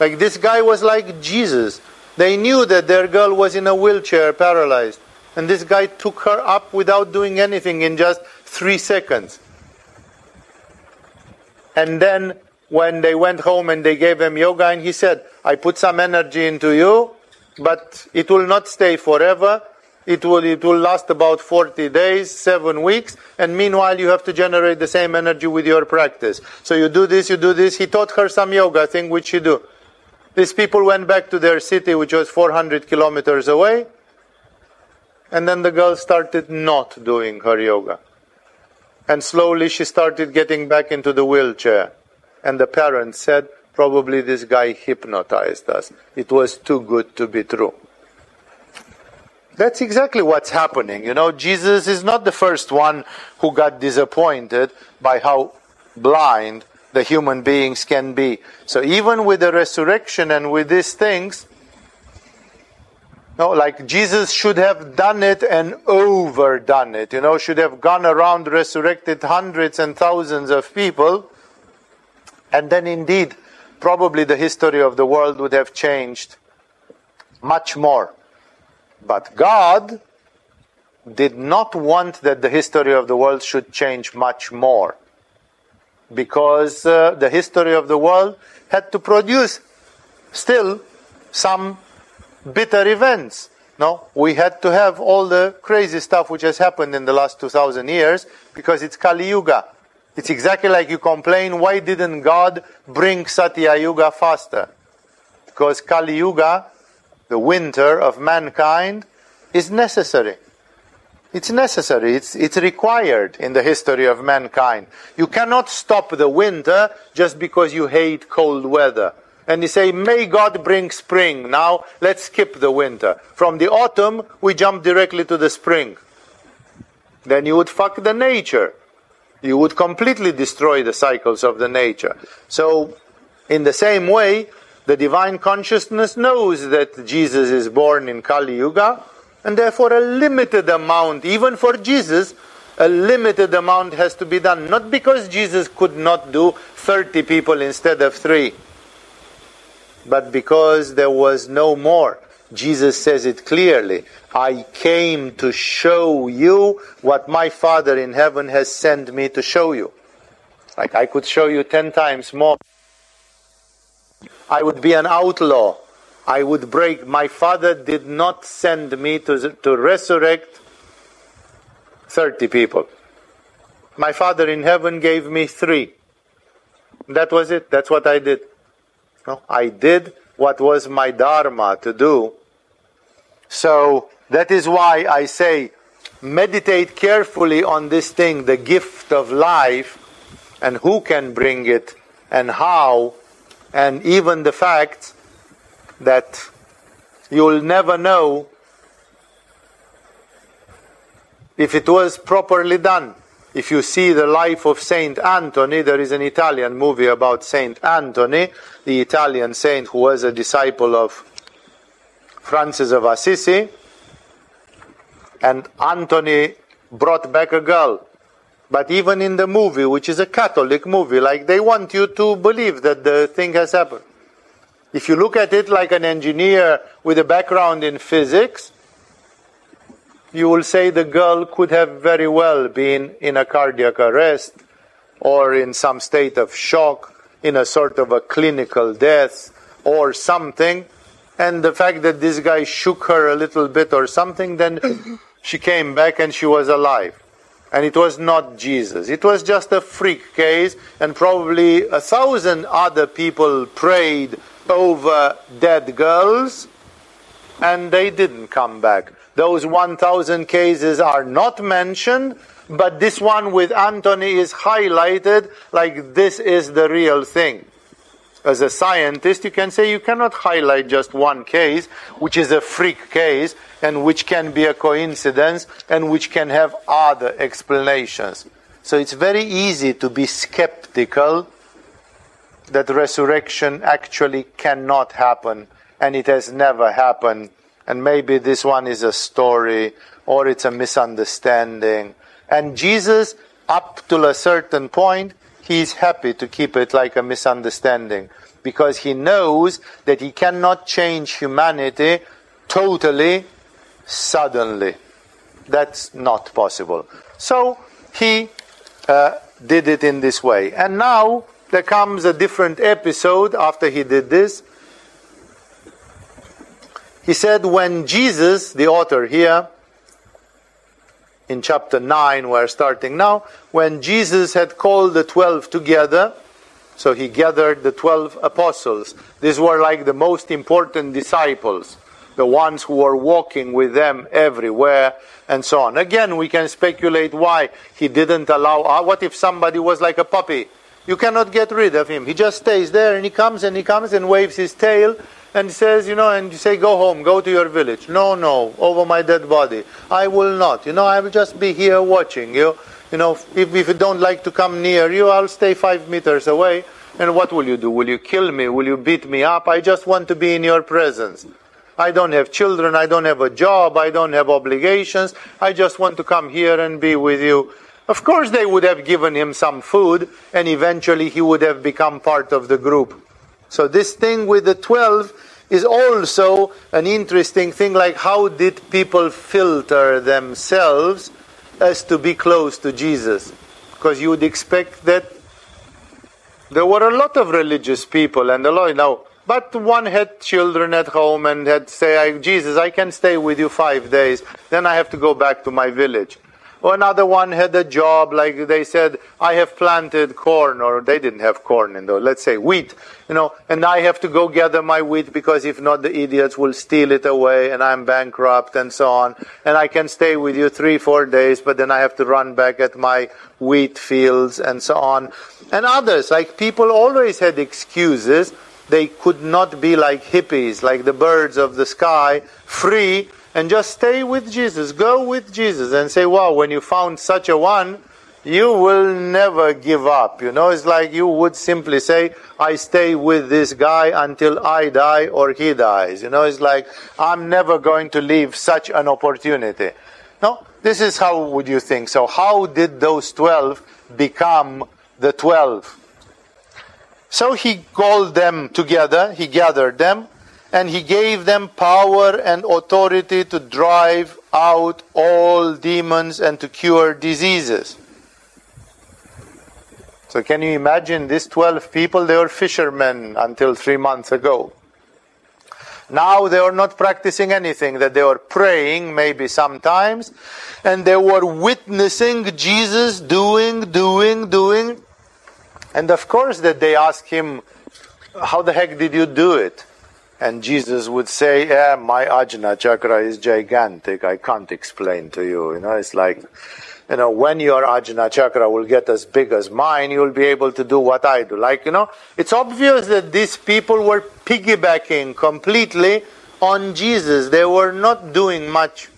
Like this guy was like Jesus. They knew that their girl was in a wheelchair, paralyzed. And this guy took her up without doing anything in just three seconds. And then when they went home and they gave him yoga, and he said, I put some energy into you, but it will not stay forever. It will, it will last about 40 days, seven weeks, and meanwhile you have to generate the same energy with your practice. So you do this, you do this. He taught her some yoga thing which you do. These people went back to their city, which was 400 kilometers away, and then the girl started not doing her yoga. And slowly she started getting back into the wheelchair. And the parents said, probably this guy hypnotized us. It was too good to be true. That's exactly what's happening. You know, Jesus is not the first one who got disappointed by how blind the human beings can be. So even with the resurrection and with these things, no, like Jesus should have done it and overdone it, you know, should have gone around, resurrected hundreds and thousands of people, and then indeed, probably the history of the world would have changed much more. But God did not want that the history of the world should change much more. Because uh, the history of the world had to produce still some bitter events. No, we had to have all the crazy stuff which has happened in the last 2000 years because it's Kali Yuga. It's exactly like you complain, why didn't God bring Satya Yuga faster? Because Kali Yuga, the winter of mankind, is necessary. It's necessary, it's, it's required in the history of mankind. You cannot stop the winter just because you hate cold weather. And you say, may God bring spring. Now let's skip the winter. From the autumn, we jump directly to the spring. Then you would fuck the nature you would completely destroy the cycles of the nature. So, in the same way, the divine consciousness knows that Jesus is born in Kali Yuga, and therefore a limited amount, even for Jesus, a limited amount has to be done. Not because Jesus could not do 30 people instead of three, but because there was no more. Jesus says it clearly. I came to show you what my Father in heaven has sent me to show you. Like I could show you ten times more. I would be an outlaw. I would break. My Father did not send me to, to resurrect 30 people. My Father in heaven gave me three. That was it. That's what I did. No, I did what was my dharma to do. So that is why I say meditate carefully on this thing, the gift of life, and who can bring it, and how, and even the fact that you'll never know if it was properly done. If you see the life of Saint Anthony, there is an Italian movie about Saint Anthony, the Italian saint who was a disciple of Francis of Assisi, and Anthony brought back a girl. But even in the movie, which is a Catholic movie, like they want you to believe that the thing has happened. If you look at it like an engineer with a background in physics, you will say the girl could have very well been in a cardiac arrest or in some state of shock in a sort of a clinical death or something. And the fact that this guy shook her a little bit or something, then she came back and she was alive. And it was not Jesus. It was just a freak case, and probably a thousand other people prayed over dead girls, and they didn't come back. Those 1,000 cases are not mentioned, but this one with Anthony is highlighted like this is the real thing. As a scientist, you can say you cannot highlight just one case, which is a freak case, and which can be a coincidence, and which can have other explanations. So it's very easy to be skeptical that resurrection actually cannot happen, and it has never happened and maybe this one is a story or it's a misunderstanding. And Jesus, up to a certain point, he's happy to keep it like a misunderstanding because he knows that he cannot change humanity totally suddenly. That's not possible. So he uh, did it in this way. And now there comes a different episode after he did this he said, when Jesus, the author here, in chapter 9, we're starting now, when Jesus had called the twelve together, so he gathered the twelve apostles. These were like the most important disciples, the ones who were walking with them everywhere, and so on. Again, we can speculate why he didn't allow. Uh, what if somebody was like a puppy? You cannot get rid of him. He just stays there and he comes and he comes and waves his tail and says, you know, and you say, go home, go to your village. No, no, over my dead body. I will not. You know, I will just be here watching you. You know, if, if you don't like to come near you, I'll stay five meters away. And what will you do? Will you kill me? Will you beat me up? I just want to be in your presence. I don't have children. I don't have a job. I don't have obligations. I just want to come here and be with you. Of course, they would have given him some food, and eventually he would have become part of the group. So this thing with the 12 is also an interesting thing like how did people filter themselves as to be close to Jesus? Because you would expect that there were a lot of religious people and a lot, know, but one had children at home and had say, Jesus, I can stay with you five days, then I have to go back to my village. Or another one had a job, like they said, I have planted corn, or they didn't have corn in though, let's say wheat, you know, and I have to go gather my wheat because if not, the idiots will steal it away and I'm bankrupt and so on. And I can stay with you three, four days, but then I have to run back at my wheat fields and so on. And others, like people always had excuses. They could not be like hippies, like the birds of the sky, free and just stay with Jesus. Go with Jesus and say, wow, when you found such a one, you will never give up. You know, it's like you would simply say, I stay with this guy until I die or he dies. You know, it's like, I'm never going to leave such an opportunity. No, this is how would you think. So how did those 12 become the 12? So he called them together, he gathered them, and he gave them power and authority to drive out all demons and to cure diseases. So, can you imagine these 12 people? They were fishermen until three months ago. Now they are not practicing anything, that they were praying maybe sometimes, and they were witnessing Jesus doing, doing, doing. And of course, that they ask him, How the heck did you do it? And Jesus would say, Yeah, my Ajna chakra is gigantic. I can't explain to you. You know, it's like, you know, when your Ajna chakra will get as big as mine, you'll be able to do what I do. Like, you know, it's obvious that these people were piggybacking completely on Jesus. They were not doing much.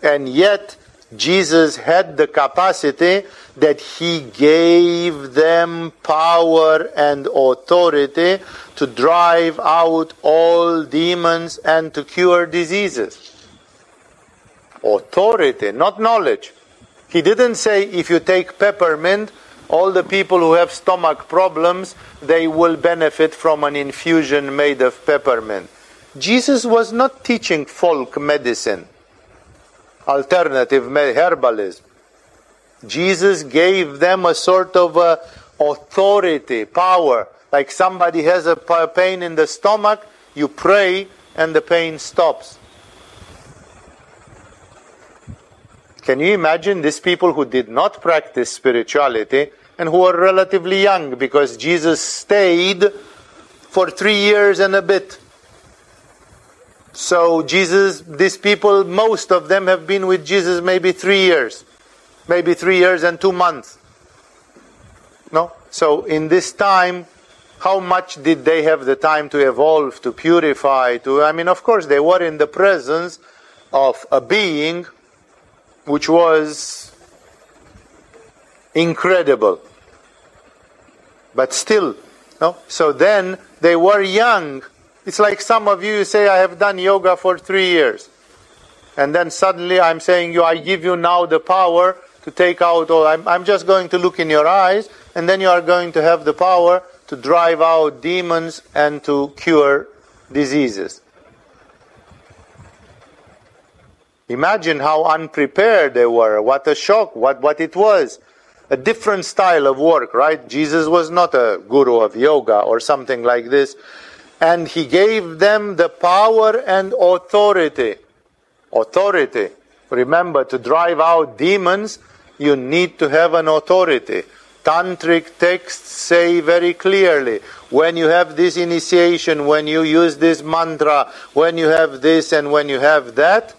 And yet, Jesus had the capacity that he gave them power and authority to drive out all demons and to cure diseases. Authority, not knowledge. He didn't say if you take peppermint, all the people who have stomach problems, they will benefit from an infusion made of peppermint. Jesus was not teaching folk medicine, alternative herbalism. Jesus gave them a sort of a authority, power. Like somebody has a pain in the stomach, you pray and the pain stops. Can you imagine these people who did not practice spirituality and who were relatively young because Jesus stayed for three years and a bit? So, Jesus, these people, most of them have been with Jesus maybe three years, maybe three years and two months. No? So, in this time, how much did they have the time to evolve, to purify, to, I mean, of course, they were in the presence of a being which was incredible. But still, no? So then they were young. It's like some of you say, I have done yoga for three years. And then suddenly I'm saying you, I give you now the power to take out all, I'm, I'm just going to look in your eyes, and then you are going to have the power to drive out demons and to cure diseases. Imagine how unprepared they were. What a shock, what, what it was. A different style of work, right? Jesus was not a guru of yoga or something like this. And he gave them the power and authority. Authority. Remember, to drive out demons, you need to have an authority. Tantric texts say very clearly when you have this initiation, when you use this mantra, when you have this and when you have that,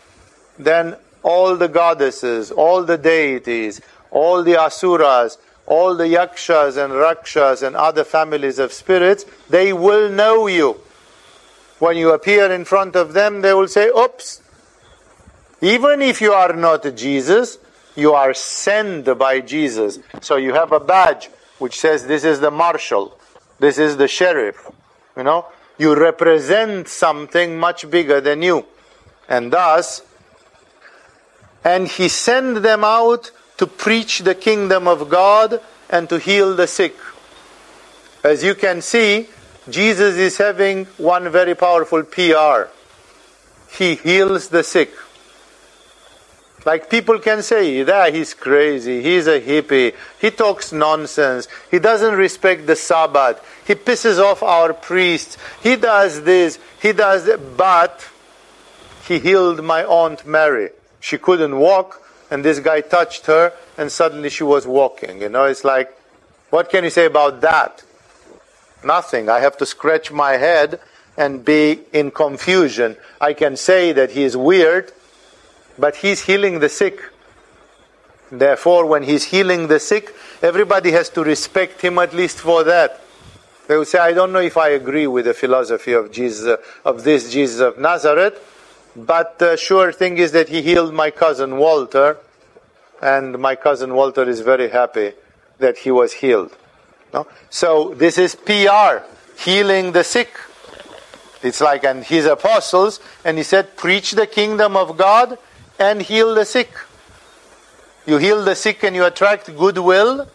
then all the goddesses, all the deities, all the asuras, all the yakshas and rakshas and other families of spirits, they will know you. When you appear in front of them, they will say, Oops, even if you are not Jesus, you are sent by Jesus. So you have a badge which says, This is the marshal, this is the sheriff. You know, you represent something much bigger than you. And thus, and he sent them out to preach the kingdom of God and to heal the sick. As you can see, Jesus is having one very powerful PR. He heals the sick. Like people can say, that he's crazy, he's a hippie, he talks nonsense, he doesn't respect the Sabbath, he pisses off our priests, he does this, he does that, but he healed my Aunt Mary. She couldn't walk, and this guy touched her, and suddenly she was walking. You know, it's like, what can you say about that? Nothing. I have to scratch my head and be in confusion. I can say that he is weird, but he's healing the sick. Therefore, when he's healing the sick, everybody has to respect him at least for that. They will say, I don't know if I agree with the philosophy of Jesus, of this Jesus of Nazareth, but the sure thing is that he healed my cousin Walter, and my cousin Walter is very happy that he was healed. No? So this is PR, healing the sick. It's like, and his apostles, and he said, preach the kingdom of God and heal the sick. You heal the sick and you attract goodwill,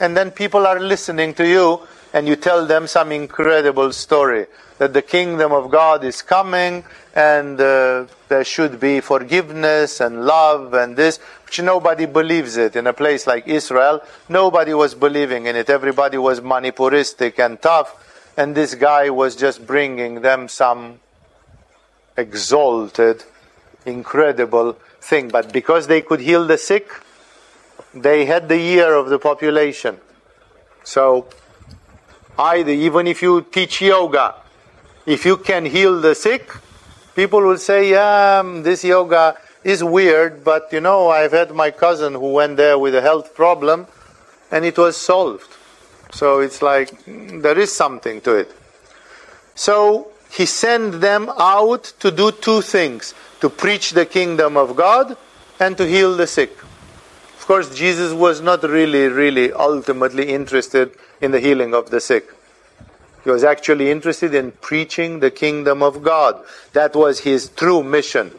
and then people are listening to you, and you tell them some incredible story that the kingdom of God is coming and uh, there should be forgiveness and love and this, which nobody believes it. In a place like Israel, nobody was believing in it. Everybody was manipuristic and tough, and this guy was just bringing them some exalted, incredible thing. But because they could heal the sick, they had the ear of the population. So, either even if you teach yoga, if you can heal the sick, people will say, yeah, um, this yoga is weird, but you know, I've had my cousin who went there with a health problem and it was solved. So it's like, there is something to it. So he sent them out to do two things to preach the kingdom of God and to heal the sick. Of course, Jesus was not really, really ultimately interested in the healing of the sick. He was actually interested in preaching the kingdom of God. That was his true mission.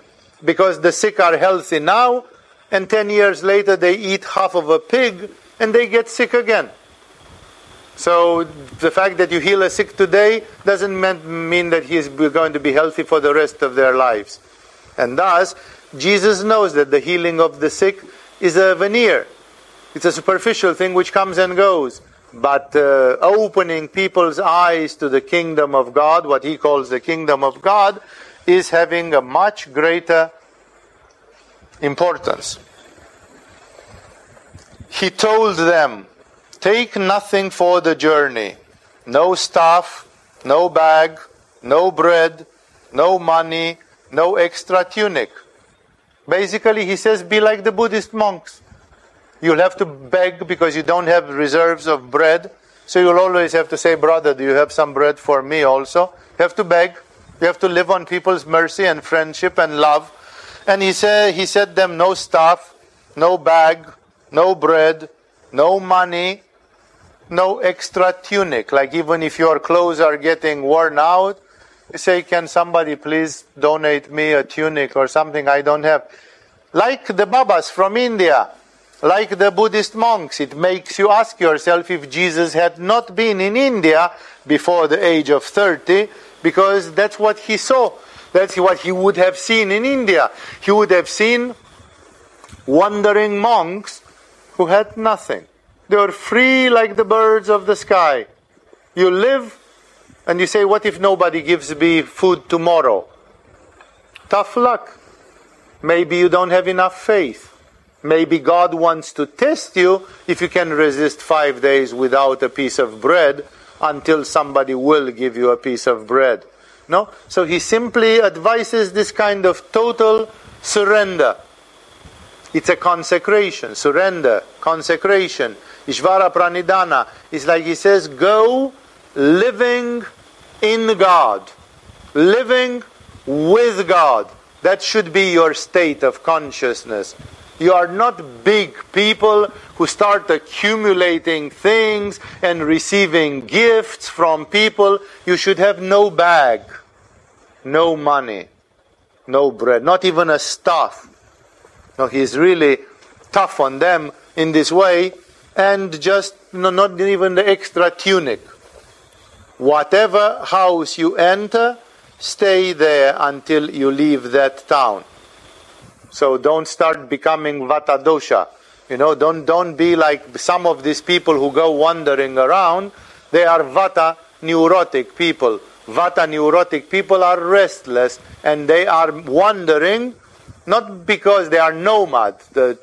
Because the sick are healthy now, and 10 years later they eat half of a pig and they get sick again. So the fact that you heal a sick today doesn't mean that he is going to be healthy for the rest of their lives. And thus, Jesus knows that the healing of the sick is a veneer. It's a superficial thing which comes and goes. But uh, opening people's eyes to the kingdom of God, what he calls the kingdom of God, is having a much greater importance. He told them, Take nothing for the journey no staff, no bag, no bread, no money, no extra tunic. Basically, he says, Be like the Buddhist monks. You'll have to beg because you don't have reserves of bread. So you'll always have to say, Brother, do you have some bread for me also? You have to beg. You have to live on people's mercy and friendship and love. And he said, he said them no staff, no bag, no bread, no money, no extra tunic. Like even if your clothes are getting worn out, you say, Can somebody please donate me a tunic or something I don't have? Like the Babas from India, like the Buddhist monks, it makes you ask yourself if Jesus had not been in India before the age of 30, because that's what he saw. That's what he would have seen in India. He would have seen wandering monks who had nothing. They were free like the birds of the sky. You live and you say, What if nobody gives me food tomorrow? Tough luck. Maybe you don't have enough faith. Maybe God wants to test you if you can resist five days without a piece of bread until somebody will give you a piece of bread. No? So he simply advises this kind of total surrender. It's a consecration, surrender, consecration. Ishvara Pranidhana is like he says, go living in God, living with God. That should be your state of consciousness. You are not big people who start accumulating things and receiving gifts from people. You should have no bag, no money, no bread, not even a staff. No, he's really tough on them in this way, and just no, not even the extra tunic. Whatever house you enter, stay there until you leave that town. So don't start becoming vata dosha. You know, don't don't be like some of these people who go wandering around. They are vata neurotic people. Vata neurotic people are restless and they are wandering not because they are nomads. The,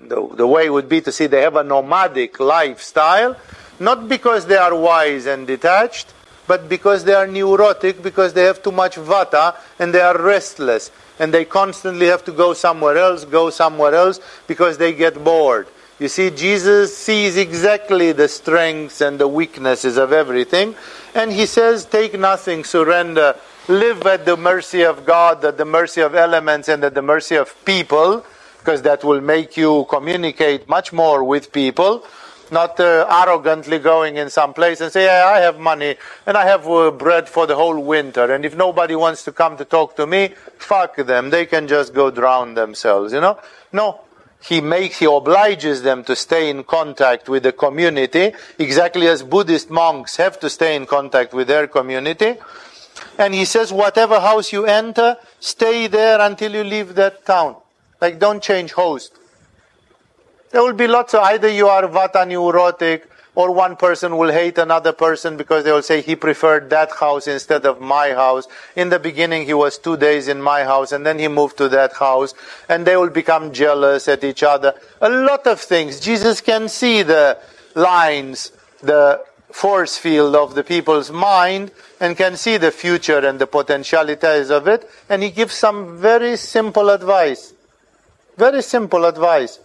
the, the way would be to see they have a nomadic lifestyle, not because they are wise and detached, but because they are neurotic, because they have too much vata and they are restless and they constantly have to go somewhere else, go somewhere else because they get bored. You see, Jesus sees exactly the strengths and the weaknesses of everything, and he says, Take nothing, surrender, live at the mercy of God, at the mercy of elements, and at the mercy of people, because that will make you communicate much more with people not uh, arrogantly going in some place and say, yeah, I have money and I have uh, bread for the whole winter. And if nobody wants to come to talk to me, fuck them. They can just go drown themselves, you know? No. He makes, he obliges them to stay in contact with the community, exactly as Buddhist monks have to stay in contact with their community. And he says, whatever house you enter, stay there until you leave that town. Like, don't change host. There will be lots of either you are vata neurotic or one person will hate another person because they will say he preferred that house instead of my house. In the beginning, he was two days in my house and then he moved to that house and they will become jealous at each other. A lot of things. Jesus can see the lines, the force field of the people's mind and can see the future and the potentialities of it. And he gives some very simple advice. Very simple advice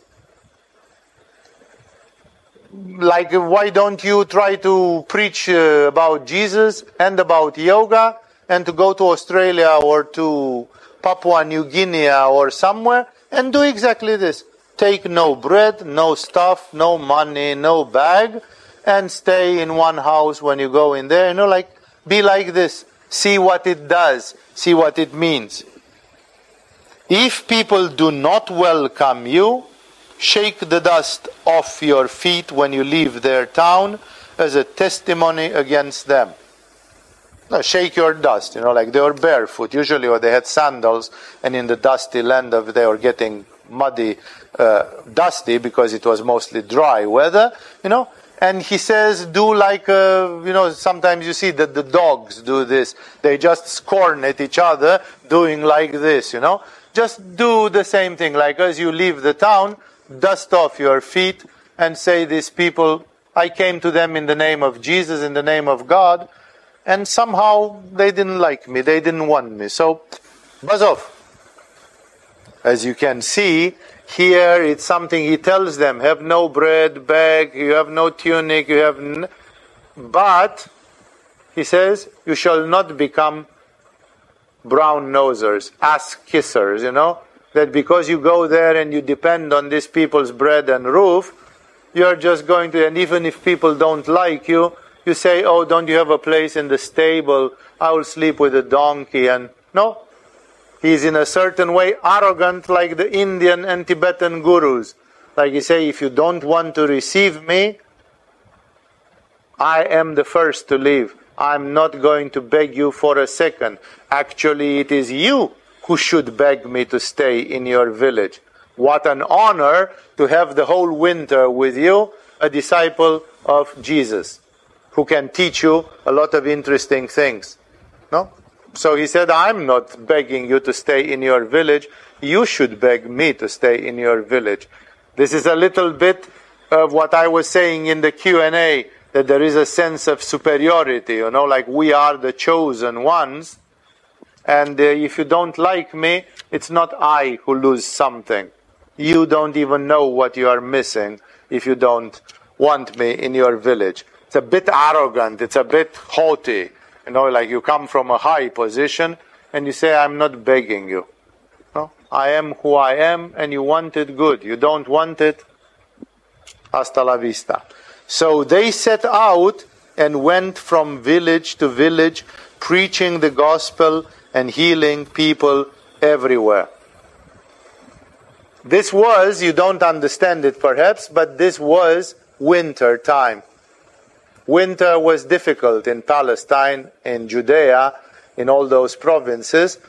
like why don't you try to preach uh, about Jesus and about yoga and to go to Australia or to Papua New Guinea or somewhere and do exactly this. Take no bread, no stuff, no money, no bag and stay in one house when you go in there. You know, like, be like this. See what it does. See what it means. If people do not welcome you, shake the dust off your feet when you leave their town as a testimony against them. No, shake your dust, you know, like they were barefoot usually, or they had sandals, and in the dusty land of they were getting muddy, uh, dusty because it was mostly dry weather, you know, and he says, do like, uh, you know, sometimes you see that the dogs do this. They just scorn at each other, doing like this, you know. Just do the same thing. Like as you leave the town, dust off your feet and say, these people, I came to them in the name of Jesus, in the name of God, and somehow they didn't like me. They didn't want me. So, buzz off. As you can see, here it's something he tells them have no bread, bag, you have no tunic, you have. N-. But, he says, you shall not become brown nosers, ass kissers, you know? That because you go there and you depend on these people's bread and roof, you're just going to, and even if people don't like you, you say, oh, don't you have a place in the stable? I will sleep with a donkey. And no, He's in a certain way arrogant like the Indian and Tibetan gurus. Like you say, if you don't want to receive me, I am the first to leave. I'm not going to beg you for a second. Actually, it is you who should beg me to stay in your village. What an honor to have the whole winter with you, a disciple of Jesus, who can teach you a lot of interesting things. No? So he said, I'm not begging you to stay in your village. You should beg me to stay in your village. This is a little bit of what I was saying in the Q&A, that there is a sense of superiority, you know, like we are the chosen ones. And uh, if you don't like me, it's not I who lose something. You don't even know what you are missing if you don't want me in your village. It's a bit arrogant, it's a bit haughty. You know, like you come from a high position and you say, I'm not begging you. No? I am who I am and you want it good. You don't want it, hasta la vista. So they set out and went from village to village, preaching the gospel and healing people everywhere. This was, you don't understand it perhaps, but this was winter time. Winter was difficult in Palestine, in Judea, in all those provinces,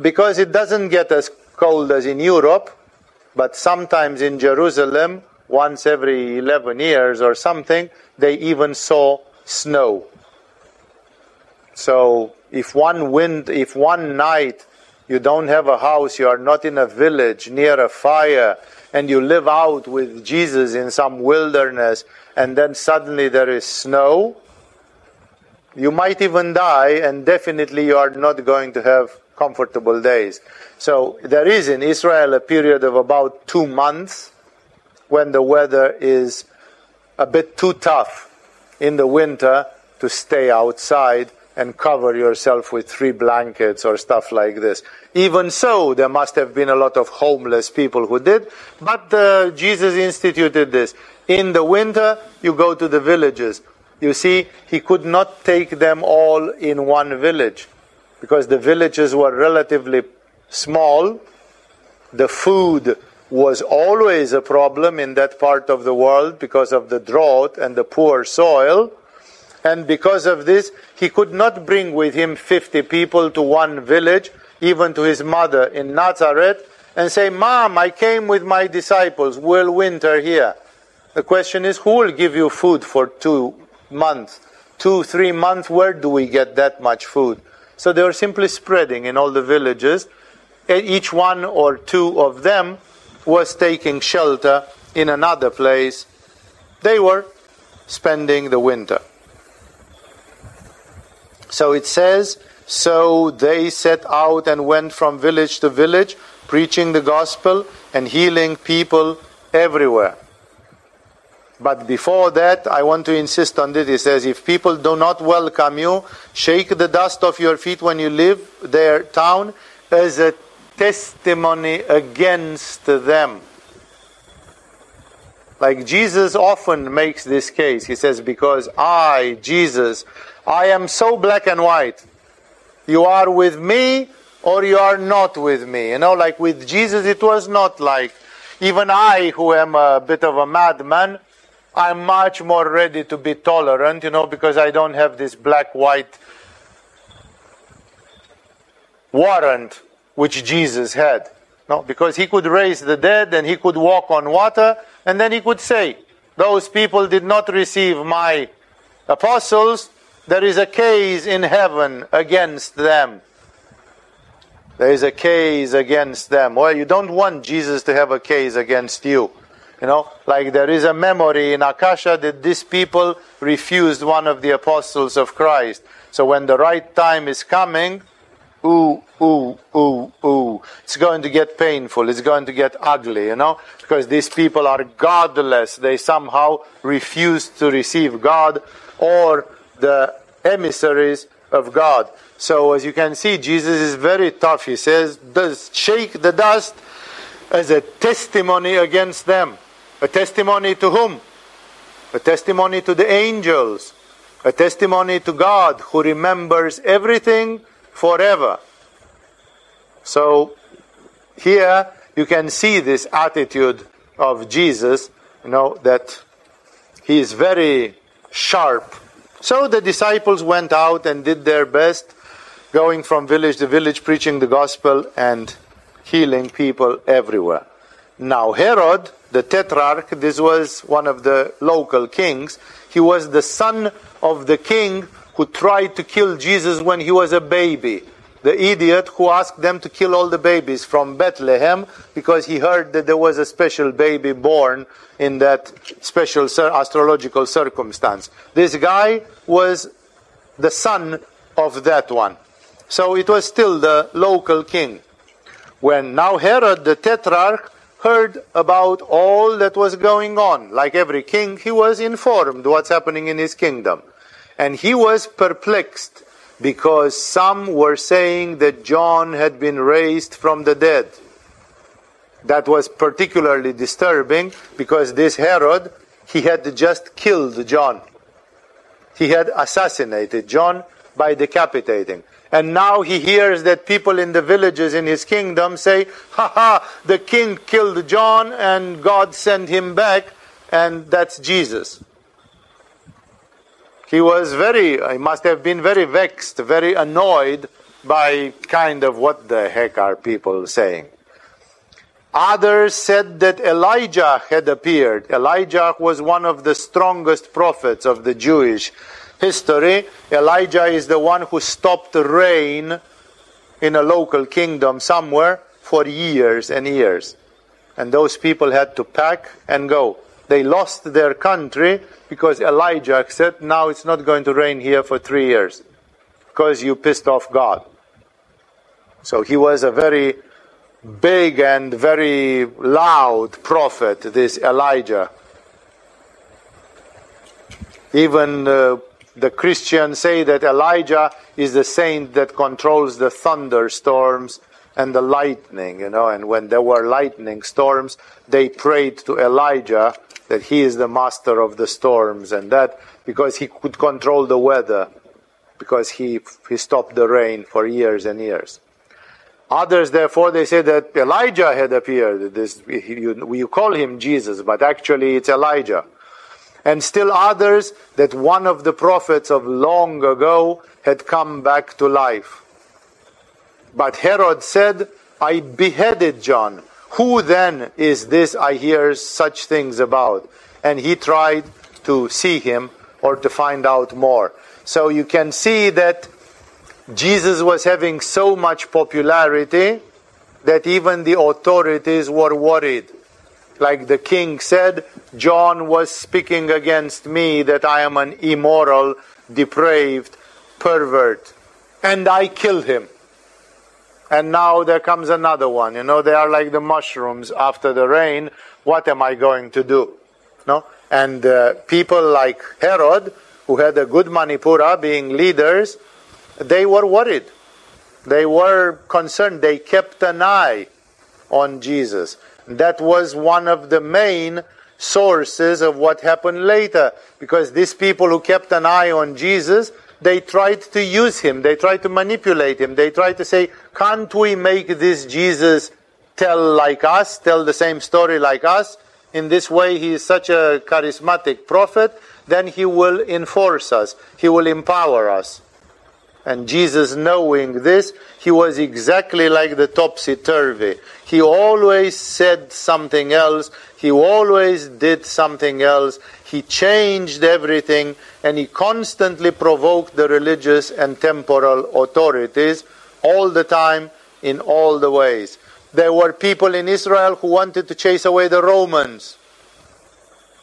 because it doesn't get as cold as in Europe, but sometimes in Jerusalem, once every 11 years or something, they even saw snow. So if one wind, if one night you don't have a house, you are not in a village near a fire, and you live out with Jesus in some wilderness, and then suddenly there is snow, you might even die, and definitely you are not going to have comfortable days. So there is in Israel a period of about two months when the weather is a bit too tough in the winter to stay outside and cover yourself with three blankets or stuff like this. Even so, there must have been a lot of homeless people who did, but uh, Jesus instituted this. In the winter, you go to the villages. You see, he could not take them all in one village because the villages were relatively small. The food was always a problem in that part of the world because of the drought and the poor soil. And because of this, he could not bring with him 50 people to one village, even to his mother in Nazareth, and say, Mom, I came with my disciples, we'll winter here. The question is, who will give you food for two months? Two, three months, where do we get that much food? So they were simply spreading in all the villages. Each one or two of them was taking shelter in another place. They were spending the winter. So it says, so they set out and went from village to village, preaching the gospel and healing people everywhere. But before that, I want to insist on this. It says, if people do not welcome you, shake the dust off your feet when you leave their town as a testimony against them. Like Jesus often makes this case. He says, Because I, Jesus, I am so black and white. You are with me or you are not with me. You know, like with Jesus, it was not like, even I, who am a bit of a madman, I'm much more ready to be tolerant, you know, because I don't have this black white warrant which Jesus had. No, because he could raise the dead and he could walk on water and then he could say, those people did not receive my apostles, there is a case in heaven against them. There is a case against them. Well, you don't want Jesus to have a case against you. You know, like there is a memory in Akasha that these people refused one of the apostles of Christ. So when the right time is coming, ooh, ooh, ooh, ooh, it's going to get painful. It's going to get ugly, you know, because these people are godless. They somehow refuse to receive God or the emissaries of God. So as you can see, Jesus is very tough. He says, does shake the dust as a testimony against them. A testimony to whom? A testimony to the angels. A testimony to God who remembers everything forever. So here you can see this attitude of Jesus, you know, that he is very sharp. So the disciples went out and did their best, going from village to village, preaching the gospel and healing people everywhere. Now, Herod, the tetrarch, this was one of the local kings. He was the son of the king who tried to kill Jesus when he was a baby. The idiot who asked them to kill all the babies from Bethlehem because he heard that there was a special baby born in that special astrological circumstance. This guy was the son of that one. So it was still the local king. When now Herod the tetrarch heard about all that was going on. Like every king, he was informed what's happening in his kingdom. And he was perplexed because some were saying that John had been raised from the dead. That was particularly disturbing because this Herod, he had just killed John. He had assassinated John by decapitating. And now he hears that people in the villages in his kingdom say, ha ha, the king killed John and God sent him back, and that's Jesus. He was very, he must have been very vexed, very annoyed by kind of what the heck are people saying. Others said that Elijah had appeared. Elijah was one of the strongest prophets of the Jewish history, Elijah is the one who stopped rain in a local kingdom somewhere for years and years. And those people had to pack and go. They lost their country because Elijah said, now it's not going to rain here for three years because you pissed off God. So he was a very big and very loud prophet, this Elijah. Even uh, the Christians say that Elijah is the saint that controls the thunderstorms and the lightning, you know, and when there were lightning storms, they prayed to Elijah that he is the master of the storms and that because he could control the weather, because he, he stopped the rain for years and years. Others, therefore, they say that Elijah had appeared. This, you, you call him Jesus, but actually it's Elijah and still others that one of the prophets of long ago had come back to life. But Herod said, I beheaded John. Who then is this I hear such things about? And he tried to see him or to find out more. So you can see that Jesus was having so much popularity that even the authorities were worried like the king said, John was speaking against me that I am an immoral, depraved pervert. And I killed him. And now there comes another one. You know, they are like the mushrooms after the rain. What am I going to do? No? And uh, people like Herod, who had a good Manipura being leaders, they were worried. They were concerned. They kept an eye on Jesus. That was one of the main sources of what happened later. Because these people who kept an eye on Jesus, they tried to use him, they tried to manipulate him, they tried to say, can't we make this Jesus tell like us, tell the same story like us? In this way, he is such a charismatic prophet, then he will enforce us, he will empower us. And Jesus, knowing this, he was exactly like the topsy turvy. He always said something else. He always did something else. He changed everything and he constantly provoked the religious and temporal authorities all the time in all the ways. There were people in Israel who wanted to chase away the Romans.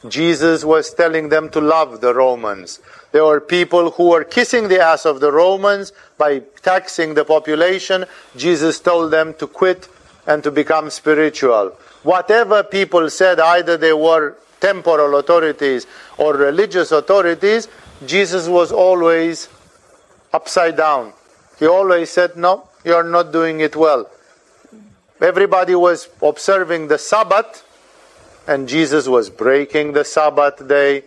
Jesus was telling them to love the Romans. There were people who were kissing the ass of the Romans by taxing the population. Jesus told them to quit and to become spiritual. Whatever people said, either they were temporal authorities or religious authorities, Jesus was always upside down. He always said, No, you're not doing it well. Everybody was observing the Sabbath, and Jesus was breaking the Sabbath day.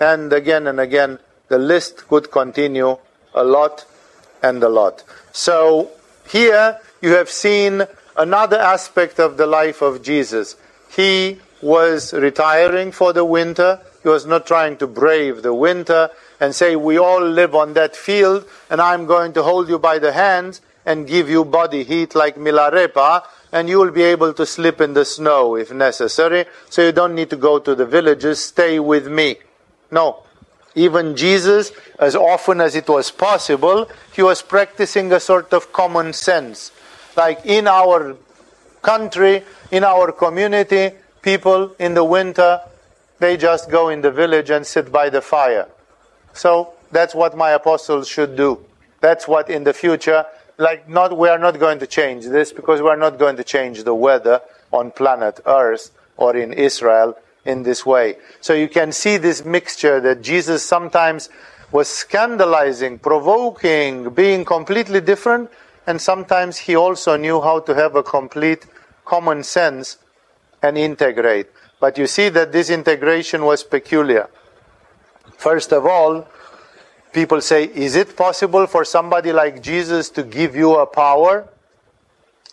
And again and again, the list could continue a lot and a lot. So here you have seen another aspect of the life of Jesus. He was retiring for the winter. He was not trying to brave the winter and say, We all live on that field, and I'm going to hold you by the hands and give you body heat like Milarepa, and you will be able to slip in the snow if necessary, so you don't need to go to the villages, stay with me. No. Even Jesus, as often as it was possible, he was practicing a sort of common sense. Like in our country, in our community, people in the winter, they just go in the village and sit by the fire. So that's what my apostles should do. That's what in the future like not we are not going to change this because we are not going to change the weather on planet Earth or in Israel in this way. So you can see this mixture that Jesus sometimes was scandalizing, provoking, being completely different, and sometimes he also knew how to have a complete common sense and integrate. But you see that this integration was peculiar. First of all, people say, Is it possible for somebody like Jesus to give you a power?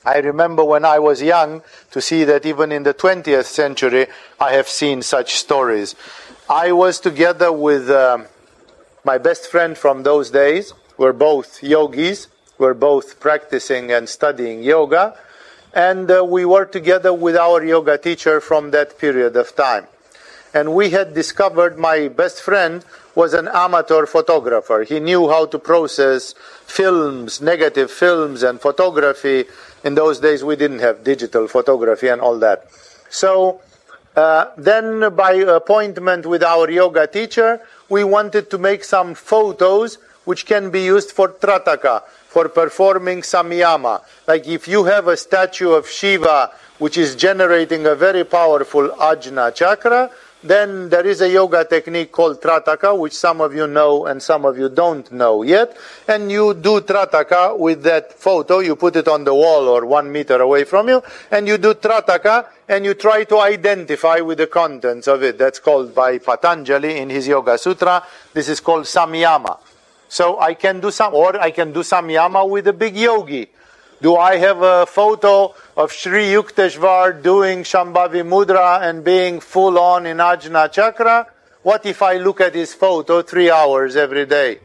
I remember when I was young to see that even in the 20th century, I have seen such stories. I was together with uh, my best friend from those days. We're both yogis, we're both practicing and studying yoga, and uh, we were together with our yoga teacher from that period of time. And we had discovered my best friend was an amateur photographer. He knew how to process films, negative films, and photography. In those days, we didn't have digital photography and all that. So, uh, then by appointment with our yoga teacher, we wanted to make some photos which can be used for trataka, for performing samyama. Like if you have a statue of Shiva which is generating a very powerful ajna chakra, then there is a yoga technique called Trataka, which some of you know and some of you don't know yet. And you do Trataka with that photo, you put it on the wall or one meter away from you, and you do Trataka and you try to identify with the contents of it. That's called by Patanjali in his Yoga Sutra. This is called Samyama. So I can do some, or I can do samyama with a big yogi. Do I have a photo of Sri Yukteswar doing Shambhavi Mudra and being full on in Ajna Chakra? What if I look at his photo three hours every day?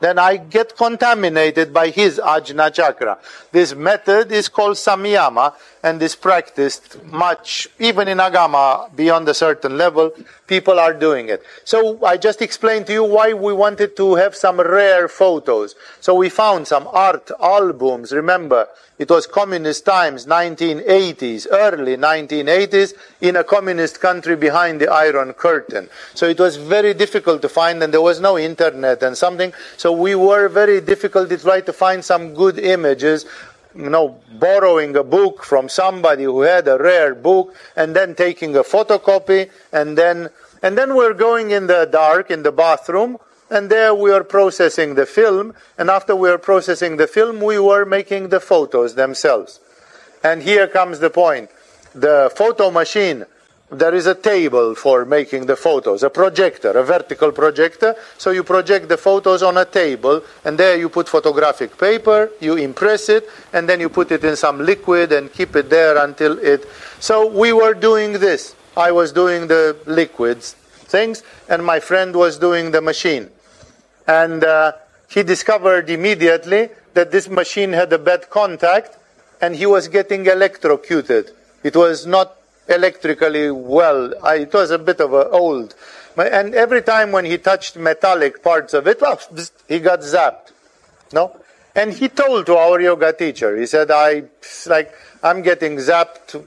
then I get contaminated by his ajna chakra. This method is called samyama and is practiced much, even in agama, beyond a certain level, people are doing it. So I just explained to you why we wanted to have some rare photos. So we found some art albums, remember, it was communist times, 1980s, early 1980s, in a communist country behind the Iron Curtain. So it was very difficult to find, and there was no internet and something. So we were very difficult to try to find some good images you know, borrowing a book from somebody who had a rare book and then taking a photocopy and then and then we're going in the dark in the bathroom and there we are processing the film, and after we are processing the film, we were making the photos themselves. And here comes the point. The photo machine, there is a table for making the photos, a projector, a vertical projector. So you project the photos on a table, and there you put photographic paper, you impress it, and then you put it in some liquid and keep it there until it. So we were doing this. I was doing the liquids things, and my friend was doing the machine. And uh, he discovered immediately that this machine had a bad contact and he was getting electrocuted. It was not electrically well. I, it was a bit of a old. And every time when he touched metallic parts of it, well, he got zapped. No? And he told to our yoga teacher, he said, I, like, I'm getting zapped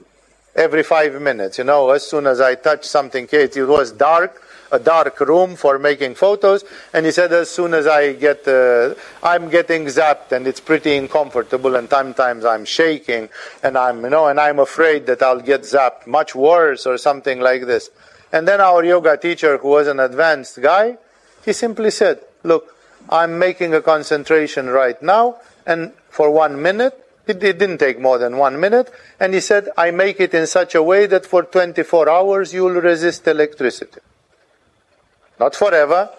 every five minutes. You know, as soon as I touch something, it was dark, a dark room for making photos, and he said as soon as I get, uh, I'm getting zapped, and it's pretty uncomfortable, and sometimes I'm shaking, and I'm, you know, and I'm afraid that I'll get zapped much worse or something like this. And then our yoga teacher, who was an advanced guy, he simply said, "Look, I'm making a concentration right now, and for one minute, it, it didn't take more than one minute, and he said, I make it in such a way that for 24 hours you will resist electricity." Not forever,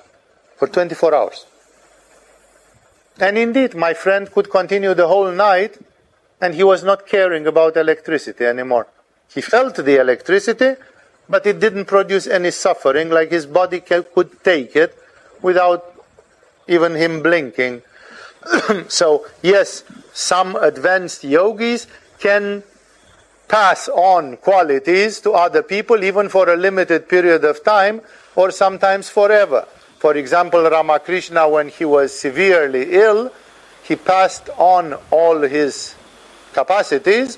for 24 hours. And indeed, my friend could continue the whole night and he was not caring about electricity anymore. He felt the electricity, but it didn't produce any suffering, like his body could take it without even him blinking. so, yes, some advanced yogis can pass on qualities to other people, even for a limited period of time, or sometimes forever. For example, Ramakrishna, when he was severely ill, he passed on all his capacities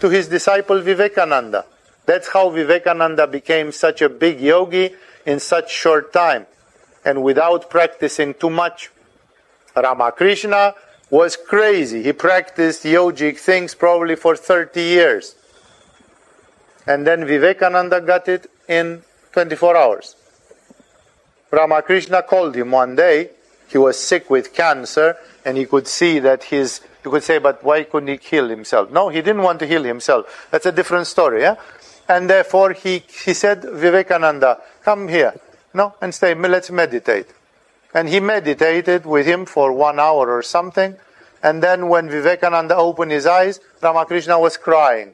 to his disciple Vivekananda. That's how Vivekananda became such a big yogi in such short time and without practicing too much. Ramakrishna was crazy. He practiced yogic things probably for 30 years. And then Vivekananda got it in 24 hours. Ramakrishna called him one day. He was sick with cancer, and he could see that his. You could say, but why couldn't he heal himself? No, he didn't want to heal himself. That's a different story, yeah? And therefore, he, he said, Vivekananda, come here, no, and stay, let's meditate. And he meditated with him for one hour or something. And then when Vivekananda opened his eyes, Ramakrishna was crying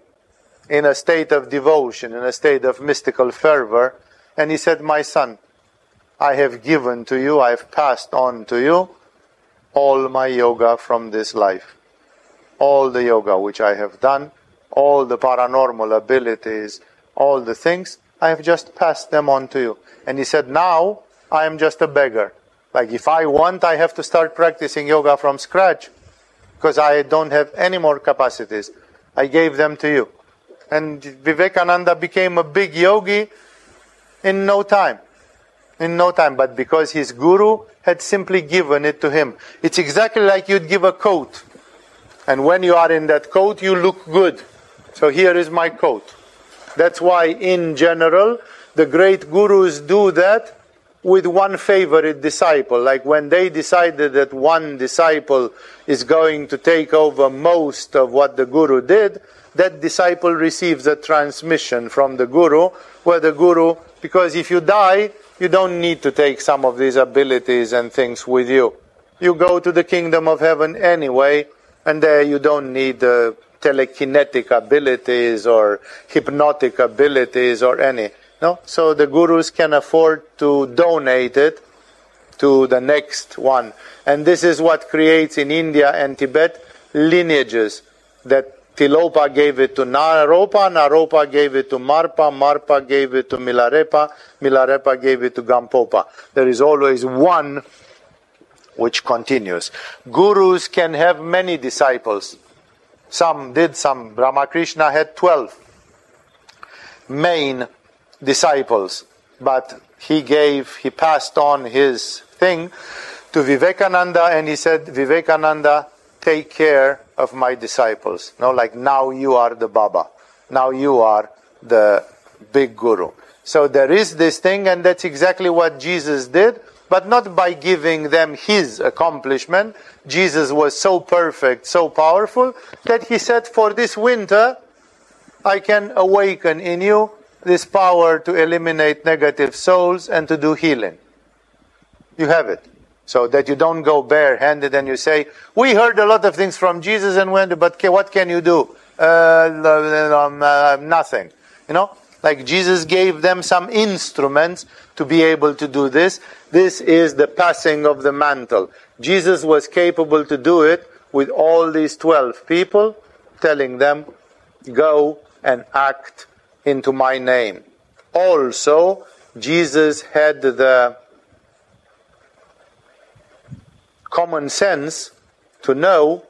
in a state of devotion, in a state of mystical fervor. And he said, My son, I have given to you, I have passed on to you all my yoga from this life. All the yoga which I have done, all the paranormal abilities, all the things, I have just passed them on to you. And he said, Now I am just a beggar. Like if I want, I have to start practicing yoga from scratch because I don't have any more capacities. I gave them to you. And Vivekananda became a big yogi in no time in no time, but because his guru had simply given it to him. It's exactly like you'd give a coat. And when you are in that coat, you look good. So here is my coat. That's why, in general, the great gurus do that with one favorite disciple. Like when they decided that one disciple is going to take over most of what the guru did, that disciple receives a transmission from the guru, where the guru, because if you die, you don't need to take some of these abilities and things with you. You go to the kingdom of heaven anyway, and there you don't need uh, telekinetic abilities or hypnotic abilities or any. No? So the gurus can afford to donate it to the next one. And this is what creates in India and Tibet lineages that Tilopa gave it to Naropa, Naropa gave it to Marpa, Marpa gave it to Milarepa, Milarepa gave it to Gampopa. There is always one which continues. Gurus can have many disciples. Some did, some. Ramakrishna had 12 main disciples, but he gave, he passed on his thing to Vivekananda and he said, Vivekananda, take care of my disciples. No, like now you are the Baba. Now you are the big guru. So there is this thing, and that's exactly what Jesus did, but not by giving them his accomplishment. Jesus was so perfect, so powerful, that he said, For this winter, I can awaken in you this power to eliminate negative souls and to do healing. You have it so that you don't go barehanded and you say, "We heard a lot of things from Jesus and went, but what can you do? Uh, uh, nothing." You know, like Jesus gave them some instruments to be able to do this. This is the passing of the mantle. Jesus was capable to do it with all these twelve people, telling them, "Go and act into my name. Also, Jesus had the common sense to know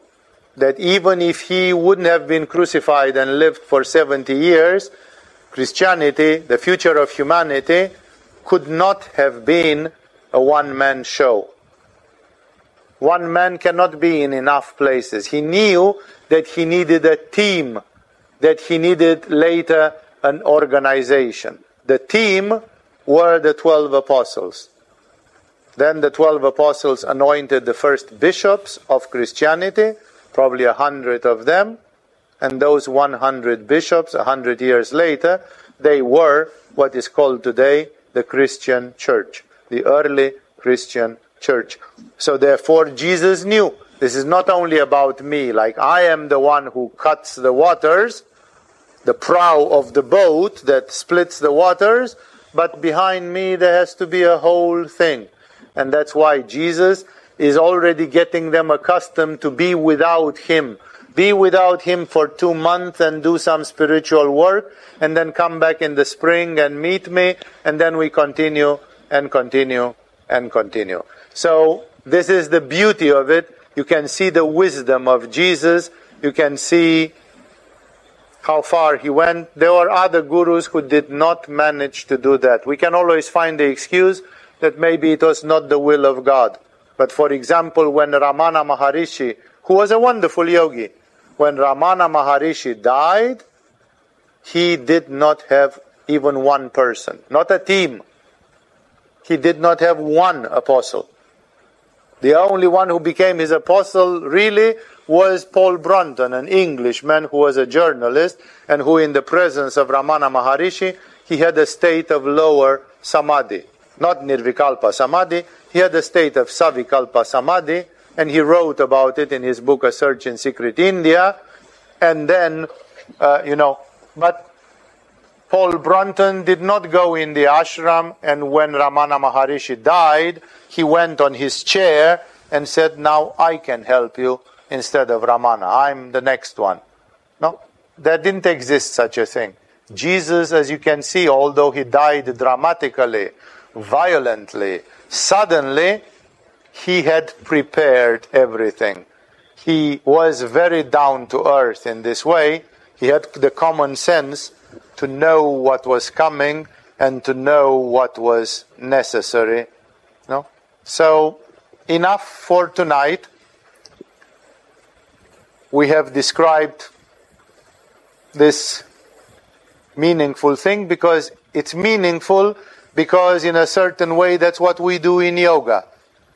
that even if he wouldn't have been crucified and lived for 70 years, Christianity, the future of humanity, could not have been a one man show. One man cannot be in enough places. He knew that he needed a team, that he needed later an organization. The team were the 12 apostles. Then the 12 apostles anointed the first bishops of Christianity, probably a hundred of them, and those 100 bishops, a hundred years later, they were what is called today the Christian church, the early Christian church. So therefore, Jesus knew this is not only about me, like I am the one who cuts the waters, the prow of the boat that splits the waters, but behind me there has to be a whole thing. And that's why Jesus is already getting them accustomed to be without Him. Be without Him for two months and do some spiritual work, and then come back in the spring and meet me, and then we continue and continue and continue. So, this is the beauty of it. You can see the wisdom of Jesus. You can see how far he went. There were other gurus who did not manage to do that. We can always find the excuse that maybe it was not the will of God. But for example, when Ramana Maharishi, who was a wonderful yogi, when Ramana Maharishi died, he did not have even one person, not a team. He did not have one apostle. The only one who became his apostle really was Paul Brunton, an Englishman who was a journalist and who, in the presence of Ramana Maharishi, he had a state of lower samadhi, not nirvikalpa samadhi. He had a state of savikalpa samadhi, and he wrote about it in his book A Search in Secret India. And then, uh, you know, but Paul Brunton did not go in the ashram, and when Ramana Maharishi died, he went on his chair and said, Now I can help you instead of Ramana. I'm the next one. No, there didn't exist such a thing. Jesus, as you can see, although he died dramatically, violently, suddenly, he had prepared everything. He was very down to earth in this way. He had the common sense to know what was coming and to know what was necessary. No? So, enough for tonight. We have described this meaningful thing because it's meaningful because, in a certain way, that's what we do in yoga.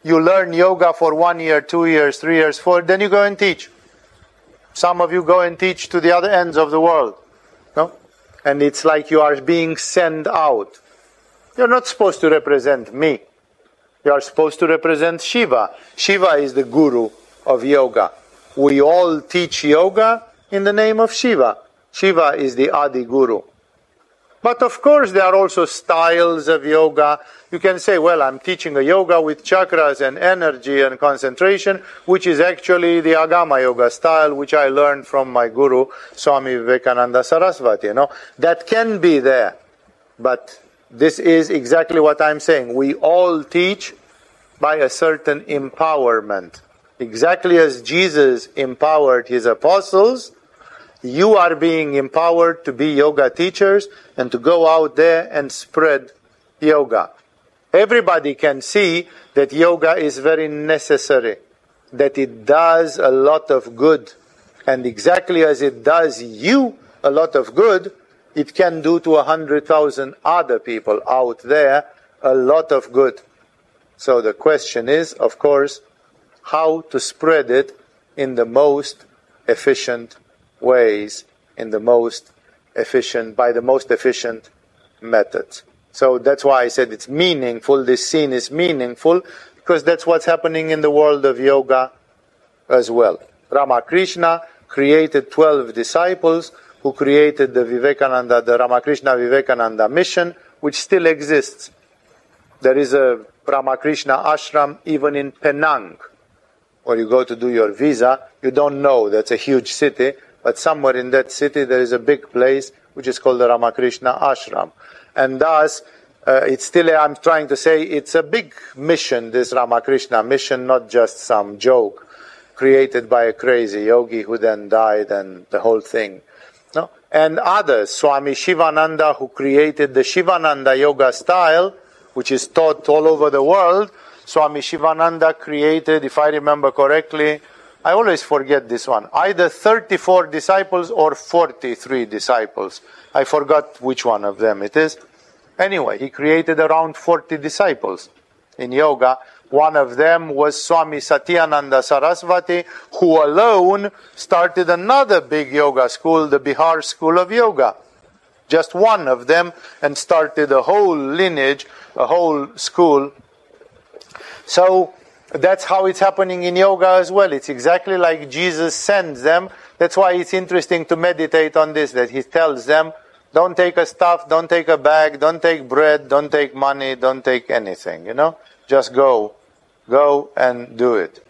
You learn yoga for one year, two years, three years, four, then you go and teach. Some of you go and teach to the other ends of the world. No? And it's like you are being sent out. You're not supposed to represent me. You are supposed to represent Shiva. Shiva is the guru of yoga. We all teach yoga in the name of Shiva. Shiva is the Adi Guru. But of course, there are also styles of yoga. You can say, well, I'm teaching a yoga with chakras and energy and concentration, which is actually the Agama yoga style, which I learned from my guru, Swami Vivekananda Saraswati. You know, that can be there. But this is exactly what I'm saying. We all teach by a certain empowerment. Exactly as Jesus empowered his apostles, you are being empowered to be yoga teachers and to go out there and spread yoga. Everybody can see that yoga is very necessary, that it does a lot of good. And exactly as it does you a lot of good, it can do to a hundred thousand other people out there a lot of good. So the question is, of course, how to spread it in the most efficient ways in the most efficient, by the most efficient methods. So that's why I said it's meaningful. This scene is meaningful because that's what's happening in the world of yoga as well. Ramakrishna created 12 disciples who created the Vivekananda, the Ramakrishna Vivekananda mission, which still exists. There is a Ramakrishna ashram even in Penang, where you go to do your visa. You don't know, that's a huge city, but somewhere in that city there is a big place which is called the Ramakrishna Ashram. And thus, uh, it's still, I'm trying to say, it's a big mission, this Ramakrishna mission, not just some joke created by a crazy yogi who then died and the whole thing. No? And others, Swami Shivananda, who created the Shivananda yoga style, which is taught all over the world. Swami Shivananda created, if I remember correctly, I always forget this one, either 34 disciples or 43 disciples. I forgot which one of them it is. Anyway, he created around 40 disciples in yoga. One of them was Swami Satyananda Sarasvati, who alone started another big yoga school, the Bihar School of Yoga. Just one of them, and started a whole lineage, a whole school. So, that's how it's happening in yoga as well. It's exactly like Jesus sends them. That's why it's interesting to meditate on this, that he tells them, don't take a stuff, don't take a bag, don't take bread, don't take money, don't take anything, you know? Just go. Go and do it.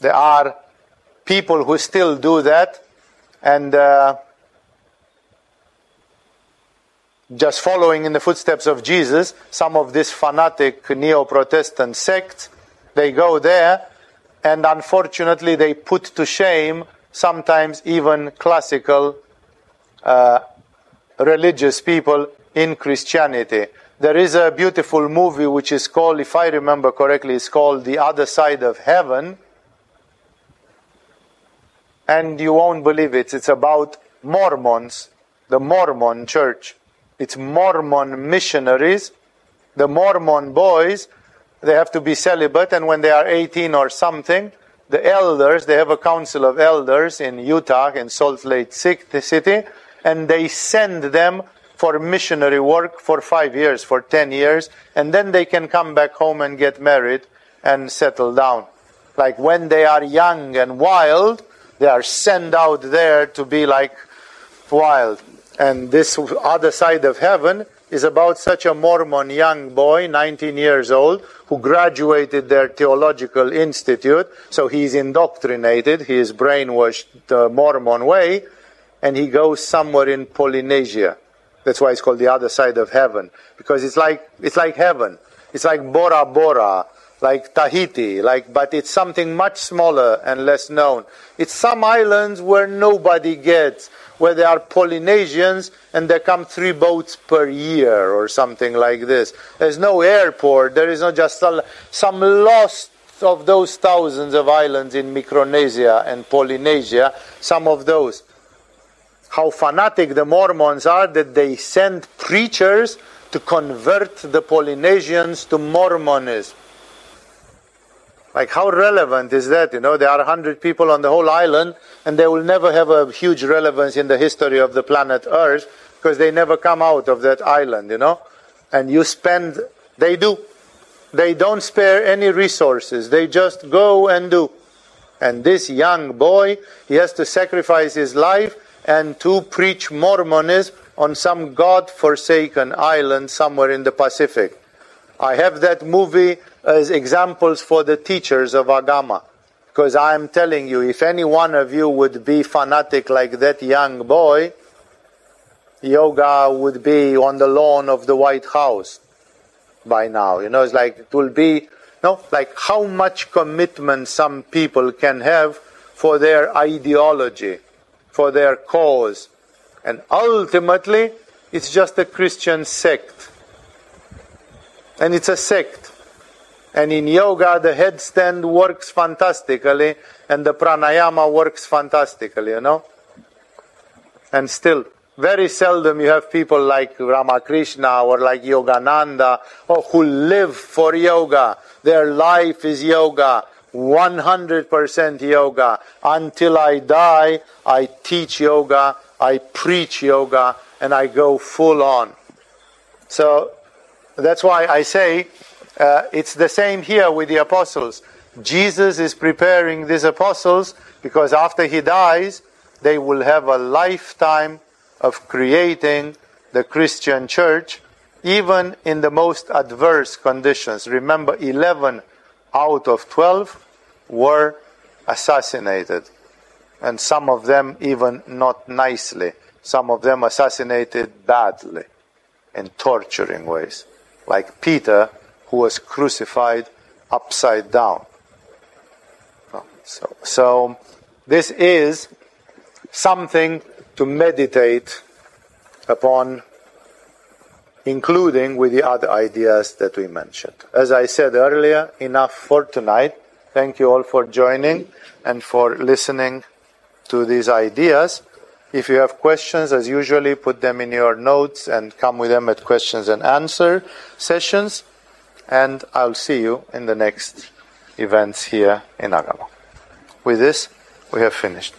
There are people who still do that and uh, just following in the footsteps of Jesus, some of these fanatic neo Protestant sects they go there, and unfortunately, they put to shame sometimes even classical uh, religious people in Christianity. There is a beautiful movie which is called, if I remember correctly, it's called The Other Side of Heaven. And you won't believe it. It's about Mormons, the Mormon church. It's Mormon missionaries, the Mormon boys they have to be celibate, and when they are 18 or something, the elders, they have a council of elders in Utah, in Salt Lake City, and they send them for missionary work for five years, for 10 years, and then they can come back home and get married and settle down. Like when they are young and wild, they are sent out there to be like wild. And this other side of heaven is about such a Mormon young boy, 19 years old, who graduated their theological institute. So he's indoctrinated, he is brainwashed the Mormon way, and he goes somewhere in Polynesia. That's why it's called the other side of heaven, because it's like it's like heaven. It's like Bora Bora, like Tahiti, like but it's something much smaller and less known. It's some islands where nobody gets where there are Polynesians and there come three boats per year or something like this. There's no airport. There is not just some lost of those thousands of islands in Micronesia and Polynesia, some of those. How fanatic the Mormons are that they send preachers to convert the Polynesians to Mormonism. Like, how relevant is that? You know, there are 100 people on the whole island, and they will never have a huge relevance in the history of the planet Earth because they never come out of that island, you know? And you spend, they do. They don't spare any resources, they just go and do. And this young boy, he has to sacrifice his life and to preach Mormonism on some God forsaken island somewhere in the Pacific. I have that movie as examples for the teachers of Agama. Because I'm telling you, if any one of you would be fanatic like that young boy, yoga would be on the lawn of the White House by now. You know, it's like it will be, no, like how much commitment some people can have for their ideology, for their cause. And ultimately, it's just a Christian sect. And it's a sect. And in yoga, the headstand works fantastically, and the pranayama works fantastically, you know? And still, very seldom you have people like Ramakrishna or like Yogananda or who live for yoga. Their life is yoga, 100% yoga. Until I die, I teach yoga, I preach yoga, and I go full on. So that's why I say uh, it's the same here with the apostles. Jesus is preparing these apostles because after he dies, they will have a lifetime of creating the Christian church, even in the most adverse conditions. Remember, 11 out of 12 were assassinated, and some of them even not nicely. some of them assassinated badly in torturing ways, like Peter, who was crucified upside down. Oh, so, so this is something to meditate upon, including with the other ideas that we mentioned. As I said earlier, enough for tonight. Thank you all for joining and for listening to these ideas. If you have questions, as usually, put them in your notes and come with them at questions and answer sessions. And I'll see you in the next events here in Agama. With this, we have finished.